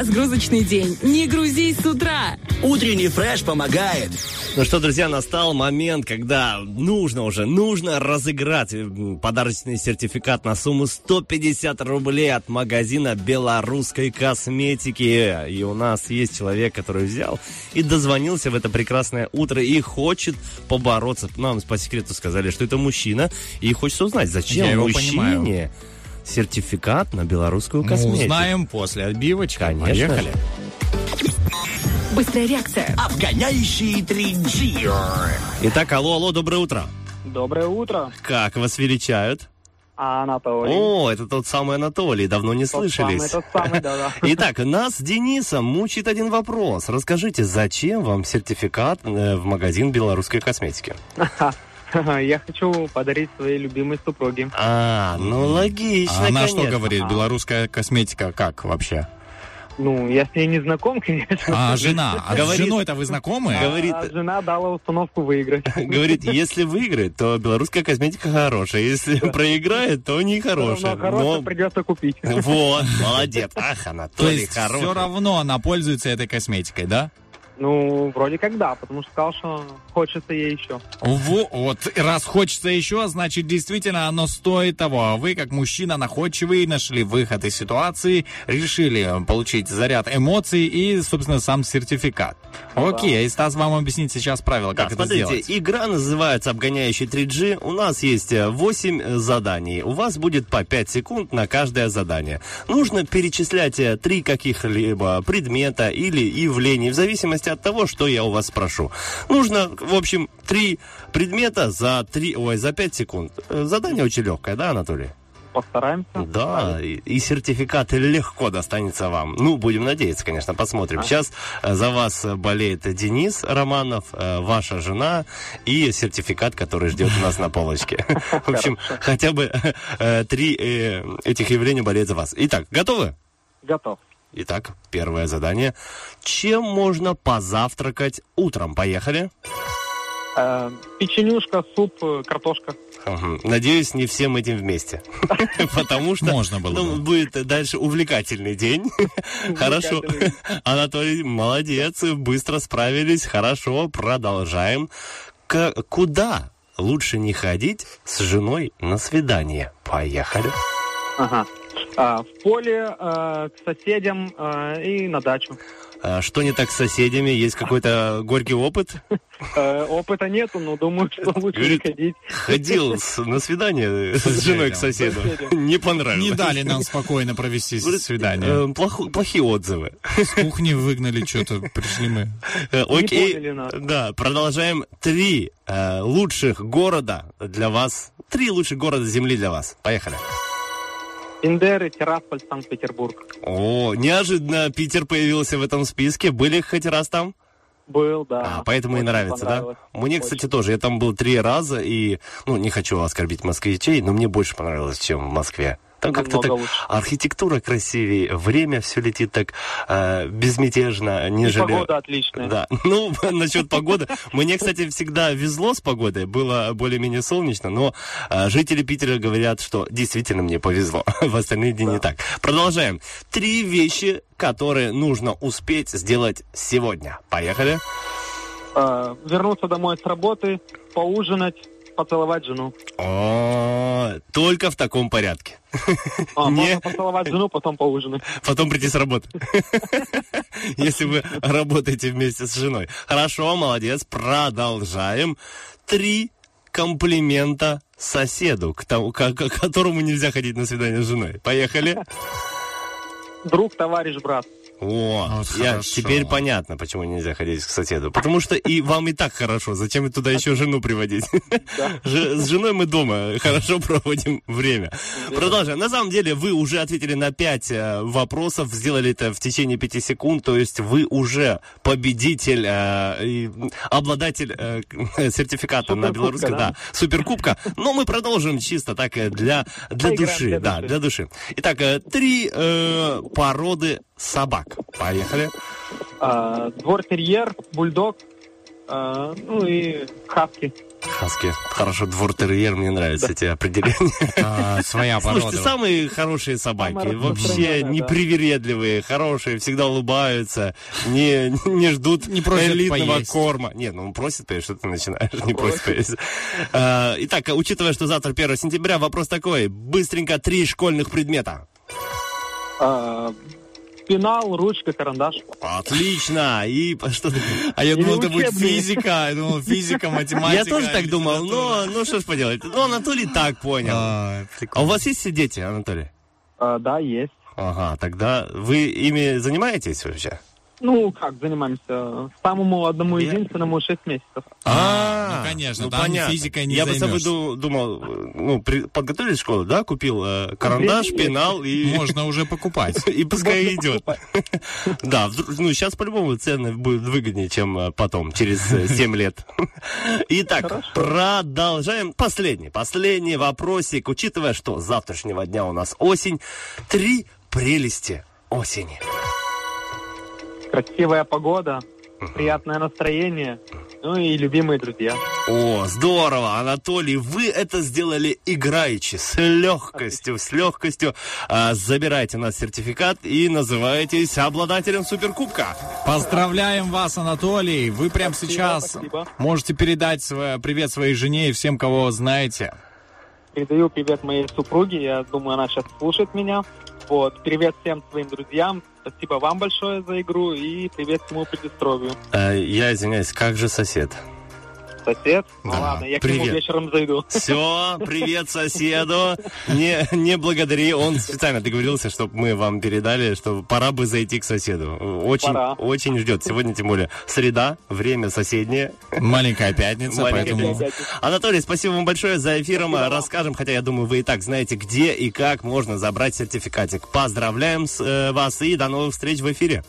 разгрузочный день. Не грузись с утра. Утренний фреш помогает. Ну что, друзья, настал момент, когда нужно уже, нужно разыграть м, подарочный сертификат на сумму 150 рублей от магазина белорусской косметики. И у нас есть человек, который взял и дозвонился в это прекрасное утро и хочет побороться. Нам по секрету сказали, что это мужчина, и хочется узнать, зачем Я его мужчине понимаю. Сертификат на белорусскую Ну, косметику. узнаем после отбивочки. Конечно Поехали. Быстрая реакция. Обгоняющий 3G. Итак, алло, алло, доброе утро. Доброе утро, Как вас величают? Анатолий. О, это тот самый Анатолий, давно не Тот слышались. самый, тот самый, да-да. Итак, нас с Денисом мучает один вопрос. Расскажите, зачем вам сертификат э, в магазин белорусской косметики? Я хочу подарить своей любимой супруге. А, ну логично, А она что конечно. говорит? Белорусская косметика как вообще? Ну, я с ней не знаком, конечно. А жена? А с Говорит- женой-то вы знакомы? Говорит, А жена дала установку выиграть. говорит, если выиграет, то белорусская косметика хорошая. Если проиграет, то не хорошая. Но хорошее Но- придется купить. Вот, молодец. Ах, То Анатолий есть хороший. все равно она пользуется этой косметикой, да? Ну, вроде как да, потому что сказал, что хочется ей еще. Во- вот раз хочется еще, значит действительно оно стоит того. А вы, как мужчина находчивый, нашли выход из ситуации, решили получить заряд эмоций и, собственно, сам сертификат. Окей, Стас вам объяснит сейчас правила, Да, как это смотрите, сделать. игра называется «Обгоняющий 3G». У нас есть 8 заданий. У вас будет по 5 секунд на каждое задание. Нужно перечислять э, три каких-либо предмета или явлений, в зависимости от того, что я у вас спрошу. Нужно, в общем, три предмета за, 3, ой, за 5 секунд. Э, Задание очень легкое, да, Анатолий? постараемся. Да, и, и сертификат легко достанется вам. Ну, будем надеяться, конечно, посмотрим. А. Сейчас э, за вас э, болеет Денис Романов, ваша жена и сертификат, который ждет у нас на полочке. В общем, хотя бы три этих явления болеют за вас. Итак, готовы? Готов. Итак, первое задание. Чем можно позавтракать утром? Поехали. Э, печенюшка, суп, э, картошка. Надеюсь, не всем этим вместе. Потому что Можно было ну, бы. будет дальше увлекательный день. Хорошо. Анатолий, молодец, быстро справились. Хорошо, продолжаем. К- Куда лучше не ходить с женой на свидание? Поехали. Ага. А, в поле, э, к соседям э, и на дачу. А Что не так с соседями? Есть какой-то горький опыт? Э, опыта нету, но думаю, что лучше не ходить. Ходил на свидание с женой к соседу. Не понравилось. Не дали нам спокойно провести свидание. э, Плохие отзывы. С кухни выгнали что-то, пришли мы. Э, Окей, да, продолжаем. Три лучших города для вас. Три лучших города Земли для вас. Поехали. Индеры, Тирасполь, Санкт-Петербург. О, неожиданно Питер появился в этом списке. Были хоть раз там? Был, да. А, поэтому и Очень нравится, да? Мне, кстати, тоже. Я там был три раза, и, ну, не хочу оскорбить москвичей, но мне больше понравилось, чем в Москве. Там как-то так лучше. архитектура красивее, время все летит так э, безмятежно, И нежели... погода отличная. Да, ну, насчет погоды. Мне, кстати, всегда везло с погодой, было более-менее солнечно, но э, жители Питера говорят, что действительно мне повезло. В остальные дни не так. Продолжаем. Три вещи, которые нужно успеть сделать сегодня. Поехали. Э, вернуться домой с работы, поужинать, поцеловать жену. О, только в таком порядке. А, Не. можно поцеловать жену, потом поужинать. Потом прийти с работы. Если вы работаете вместе с женой. Хорошо, молодец. Продолжаем. Три комплимента соседу, к тому, к- к которому нельзя ходить на свидание с женой. Поехали. Друг, товарищ, брат. О, Вот я, хорошо. теперь понятно, почему нельзя ходить к соседу. Потому что и вам и так хорошо. Зачем туда еще жену приводить? Ж- С женой мы дома хорошо проводим время. Продолжаем. На самом деле вы уже ответили на пять э, вопросов, сделали это в течение пяти секунд, то есть вы уже победитель, э, и обладатель э, сертификата на белорусском, да? да, суперкубка. Но мы продолжим чисто так для, для Поиграем души, для да, души. для души. Итак, три э, породы собак. Поехали. Э, двор-терьер, бульдог, э, ну и хаски. Хаски. Хорошо, двор-терьер, мне нравятся эти определения. А, своя Слушайте, порода. самые хорошие собаки, Самые вообще распространенные, да. непривередливые, хорошие, всегда улыбаются, не, не ждут Не элитного поесть. корма. Нет, ну он просит поесть, что ты начинаешь, не просит поесть. А, Итак, учитывая, что завтра 1 сентября, вопрос такой. Быстренько три школьных предмета. Э, пенал, ручка, карандаш. Отлично. И что ты... А я думал, это будет физика. Я думал, физика, математика. Я тоже так думал, но ну что ж поделать. Ну, Анатолий так понял. А, А у вас есть все дети, Анатолий? Э, да, есть. Ага, тогда вы ими занимаетесь вообще? Ну, как занимаемся? Самому одному единственному 6 месяцев. А, ну, конечно, ну, там понятно. физикой не Я бы с собой думал, э, ну, при- подготовили школу, да, купил э, карандаш, пенал и... Можно уже покупать. И пускай идет. Да, ну сейчас по-любому цены будут выгоднее, чем э, потом, через 7 лет. Итак, продолжаем. Последний, последний вопросик. Учитывая, что с завтрашнего дня у нас осень, три прелести осени. Красивая погода, приятное настроение, ну и любимые друзья. О, здорово, Анатолий, вы это сделали играючи, с легкостью, с легкостью. А, забирайте у нас сертификат и называетесь обладателем суперкубка. Поздравляем вас, Анатолий. Вы прямо Спасибо, сейчас спасибо. можете передать свой- привет своей жене и всем, кого знаете. Передаю привет моей супруге, я думаю, она сейчас слушает меня. Вот, привет всем своим друзьям, спасибо вам большое за игру и привет всему Приднестровью. Э, я извиняюсь, как же сосед? Сосед? Ну Да, ладно, я к нему привет. вечером зайду. Все, привет соседу. Не, не благодари. Он специально договорился, чтобы мы вам передали, что пора бы зайти к соседу. Очень, Пора. очень ждет. Сегодня, тем более, среда, время соседнее. Маленькая пятница, Маленькая поэтому... пятница. Анатолий, спасибо вам большое за эфиром. Расскажем, хотя я думаю, вы и так знаете, где и как можно забрать сертификатик. Поздравляем с, э, вас и до новых встреч в эфире.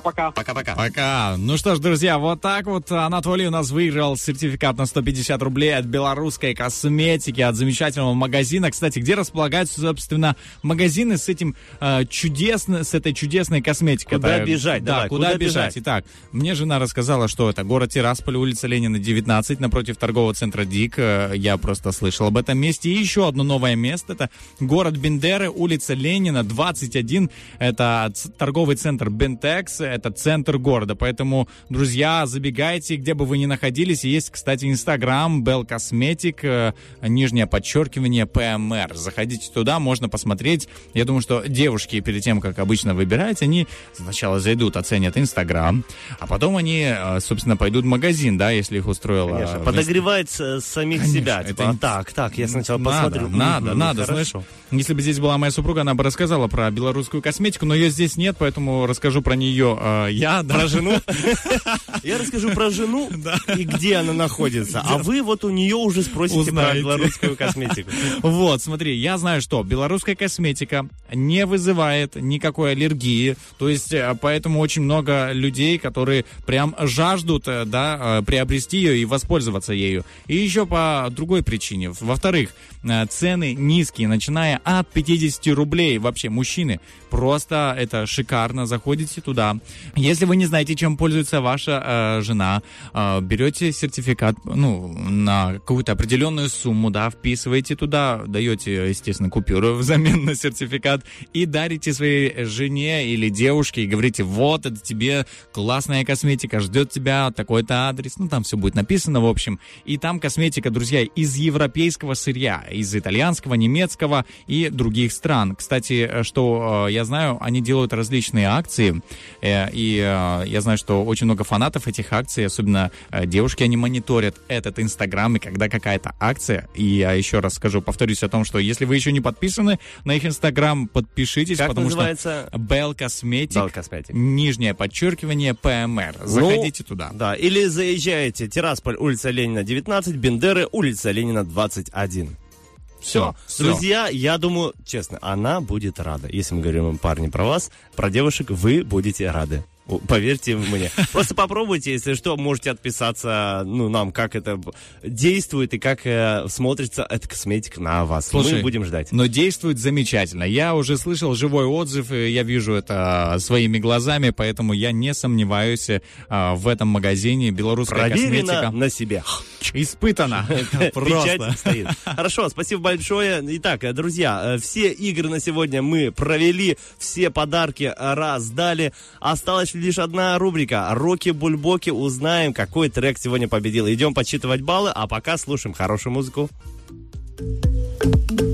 Пока-пока. Пока-пока. Пока. Ну что ж, друзья, вот так вот Анатолий у нас выиграл сертификат на 150 рублей от белорусской косметики, от замечательного магазина. Кстати, где располагаются, собственно, магазины с этим э, чудесно, с этой чудесной косметикой? Куда Это- бежать? Да, Давай, куда, куда бежать? бежать? Итак, мне жена рассказала, что это город Тирасполь, улица Ленина, 19, напротив торгового центра ДИК. Э, Я просто слышал об этом месте. И еще одно новое место, это город Бендеры, улица Ленина, 21. Это торговый центр Бентекс, это центр города. Поэтому, друзья, забегайте, где бы вы ни находились. Есть, кстати, Инстаграм, Bell Cosmetic, э, нижнее подчеркивание, ПМР. Заходите туда, можно посмотреть. Я думаю, что девушки перед тем, как обычно выбирать, они сначала зайдут, оценят Инстаграм, а потом они, э, собственно, пойдут в магазин, да, если их устроило. Конечно, подогревать с- самих Конечно, себя. это Типа, не- а так, так, я сначала надо, посмотрю. Надо, Мгм, надо, хорошо. знаешь. Если бы здесь была моя супруга, она бы рассказала про белорусскую косметику, но ее здесь нет, поэтому расскажу про нее э, я. Про жену? Я расскажу про жену и где она находится. А вы вот у нее уже спросите про белорусскую косметику. Вот, смотри, я знаю, что белорусская косметика не вызывает никакой аллергии, то есть э, поэтому очень много людей, которые прям жаждут, э, да, э, приобрести ее и воспользоваться ею. И еще по другой причине. Во-вторых, цены низкие, начиная от 50 рублей. Вообще, мужчины, просто это шикарно. Заходите туда. Если вы не знаете, чем пользуется ваша э, жена, э, берете сертификат, ну, на какую-то определенную сумму, да, вписываете туда, даете, естественно, купюру взамен на сертификат и дарите своей жене или девушке и говорите, вот, это тебе классная косметика, ждет тебя такой-то адрес, ну, там все будет написано, в общем. И там косметика, друзья, из европейского сырья, из итальянского, немецкого и других стран. Кстати, э, что э, я знаю, они делают различные акции, э, и я знаю, что очень много фанатов этих акций, особенно девушки, они мониторят этот Инстаграм, и когда какая-то акция, и я еще раз скажу, повторюсь о том, что если вы еще не подписаны на их Инстаграм, подпишитесь, Как потому называется? что Bell Cosmetic, Bell Cosmetic. нижнее подчеркивание ПМР. Ну, Заходите туда. Да, или заезжаете. Тирасполь, улица Ленина, 19, Бендеры, улица Ленина, 21. Все. Всё. Друзья, я думаю, честно, она будет рада. Если мы говорим, парни, про вас, про девушек, вы будете рады. Поверьте мне. Просто попробуйте, если что, можете отписаться, ну, нам, как это действует и как э, смотрится эта косметика на вас. Слушай, мы будем ждать. Но действует замечательно. Я уже слышал живой отзыв, и я вижу это своими глазами, поэтому я не сомневаюсь а, в этом магазине. Белорусская Проверено косметика. на себе. Испытано. Просто. Стоит. Хорошо, спасибо большое. Итак, э, друзья, э, все игры на сегодня мы провели, все подарки э, раздали. Осталась лишь одна рубрика «Роки-бульбоки». Узнаем, какой трек сегодня победил. Идем подсчитывать баллы, а пока слушаем хорошую музыку. Acceptable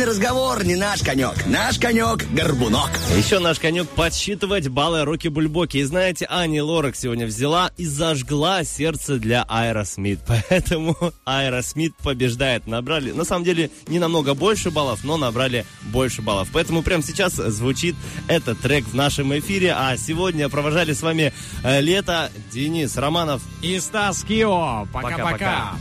серьезный разговор не наш конек. Наш конек – горбунок. Еще наш конек – подсчитывать баллы руки Бульбоки. И знаете, Ани Лорак сегодня взяла и зажгла сердце для Айра Смит. Поэтому Айра Смит побеждает. Набрали, на самом деле, не намного больше баллов, но набрали больше баллов. Поэтому прямо сейчас звучит этот трек в нашем эфире. А сегодня провожали с вами э, лето Денис Романов и Стас Кио. Пока-пока.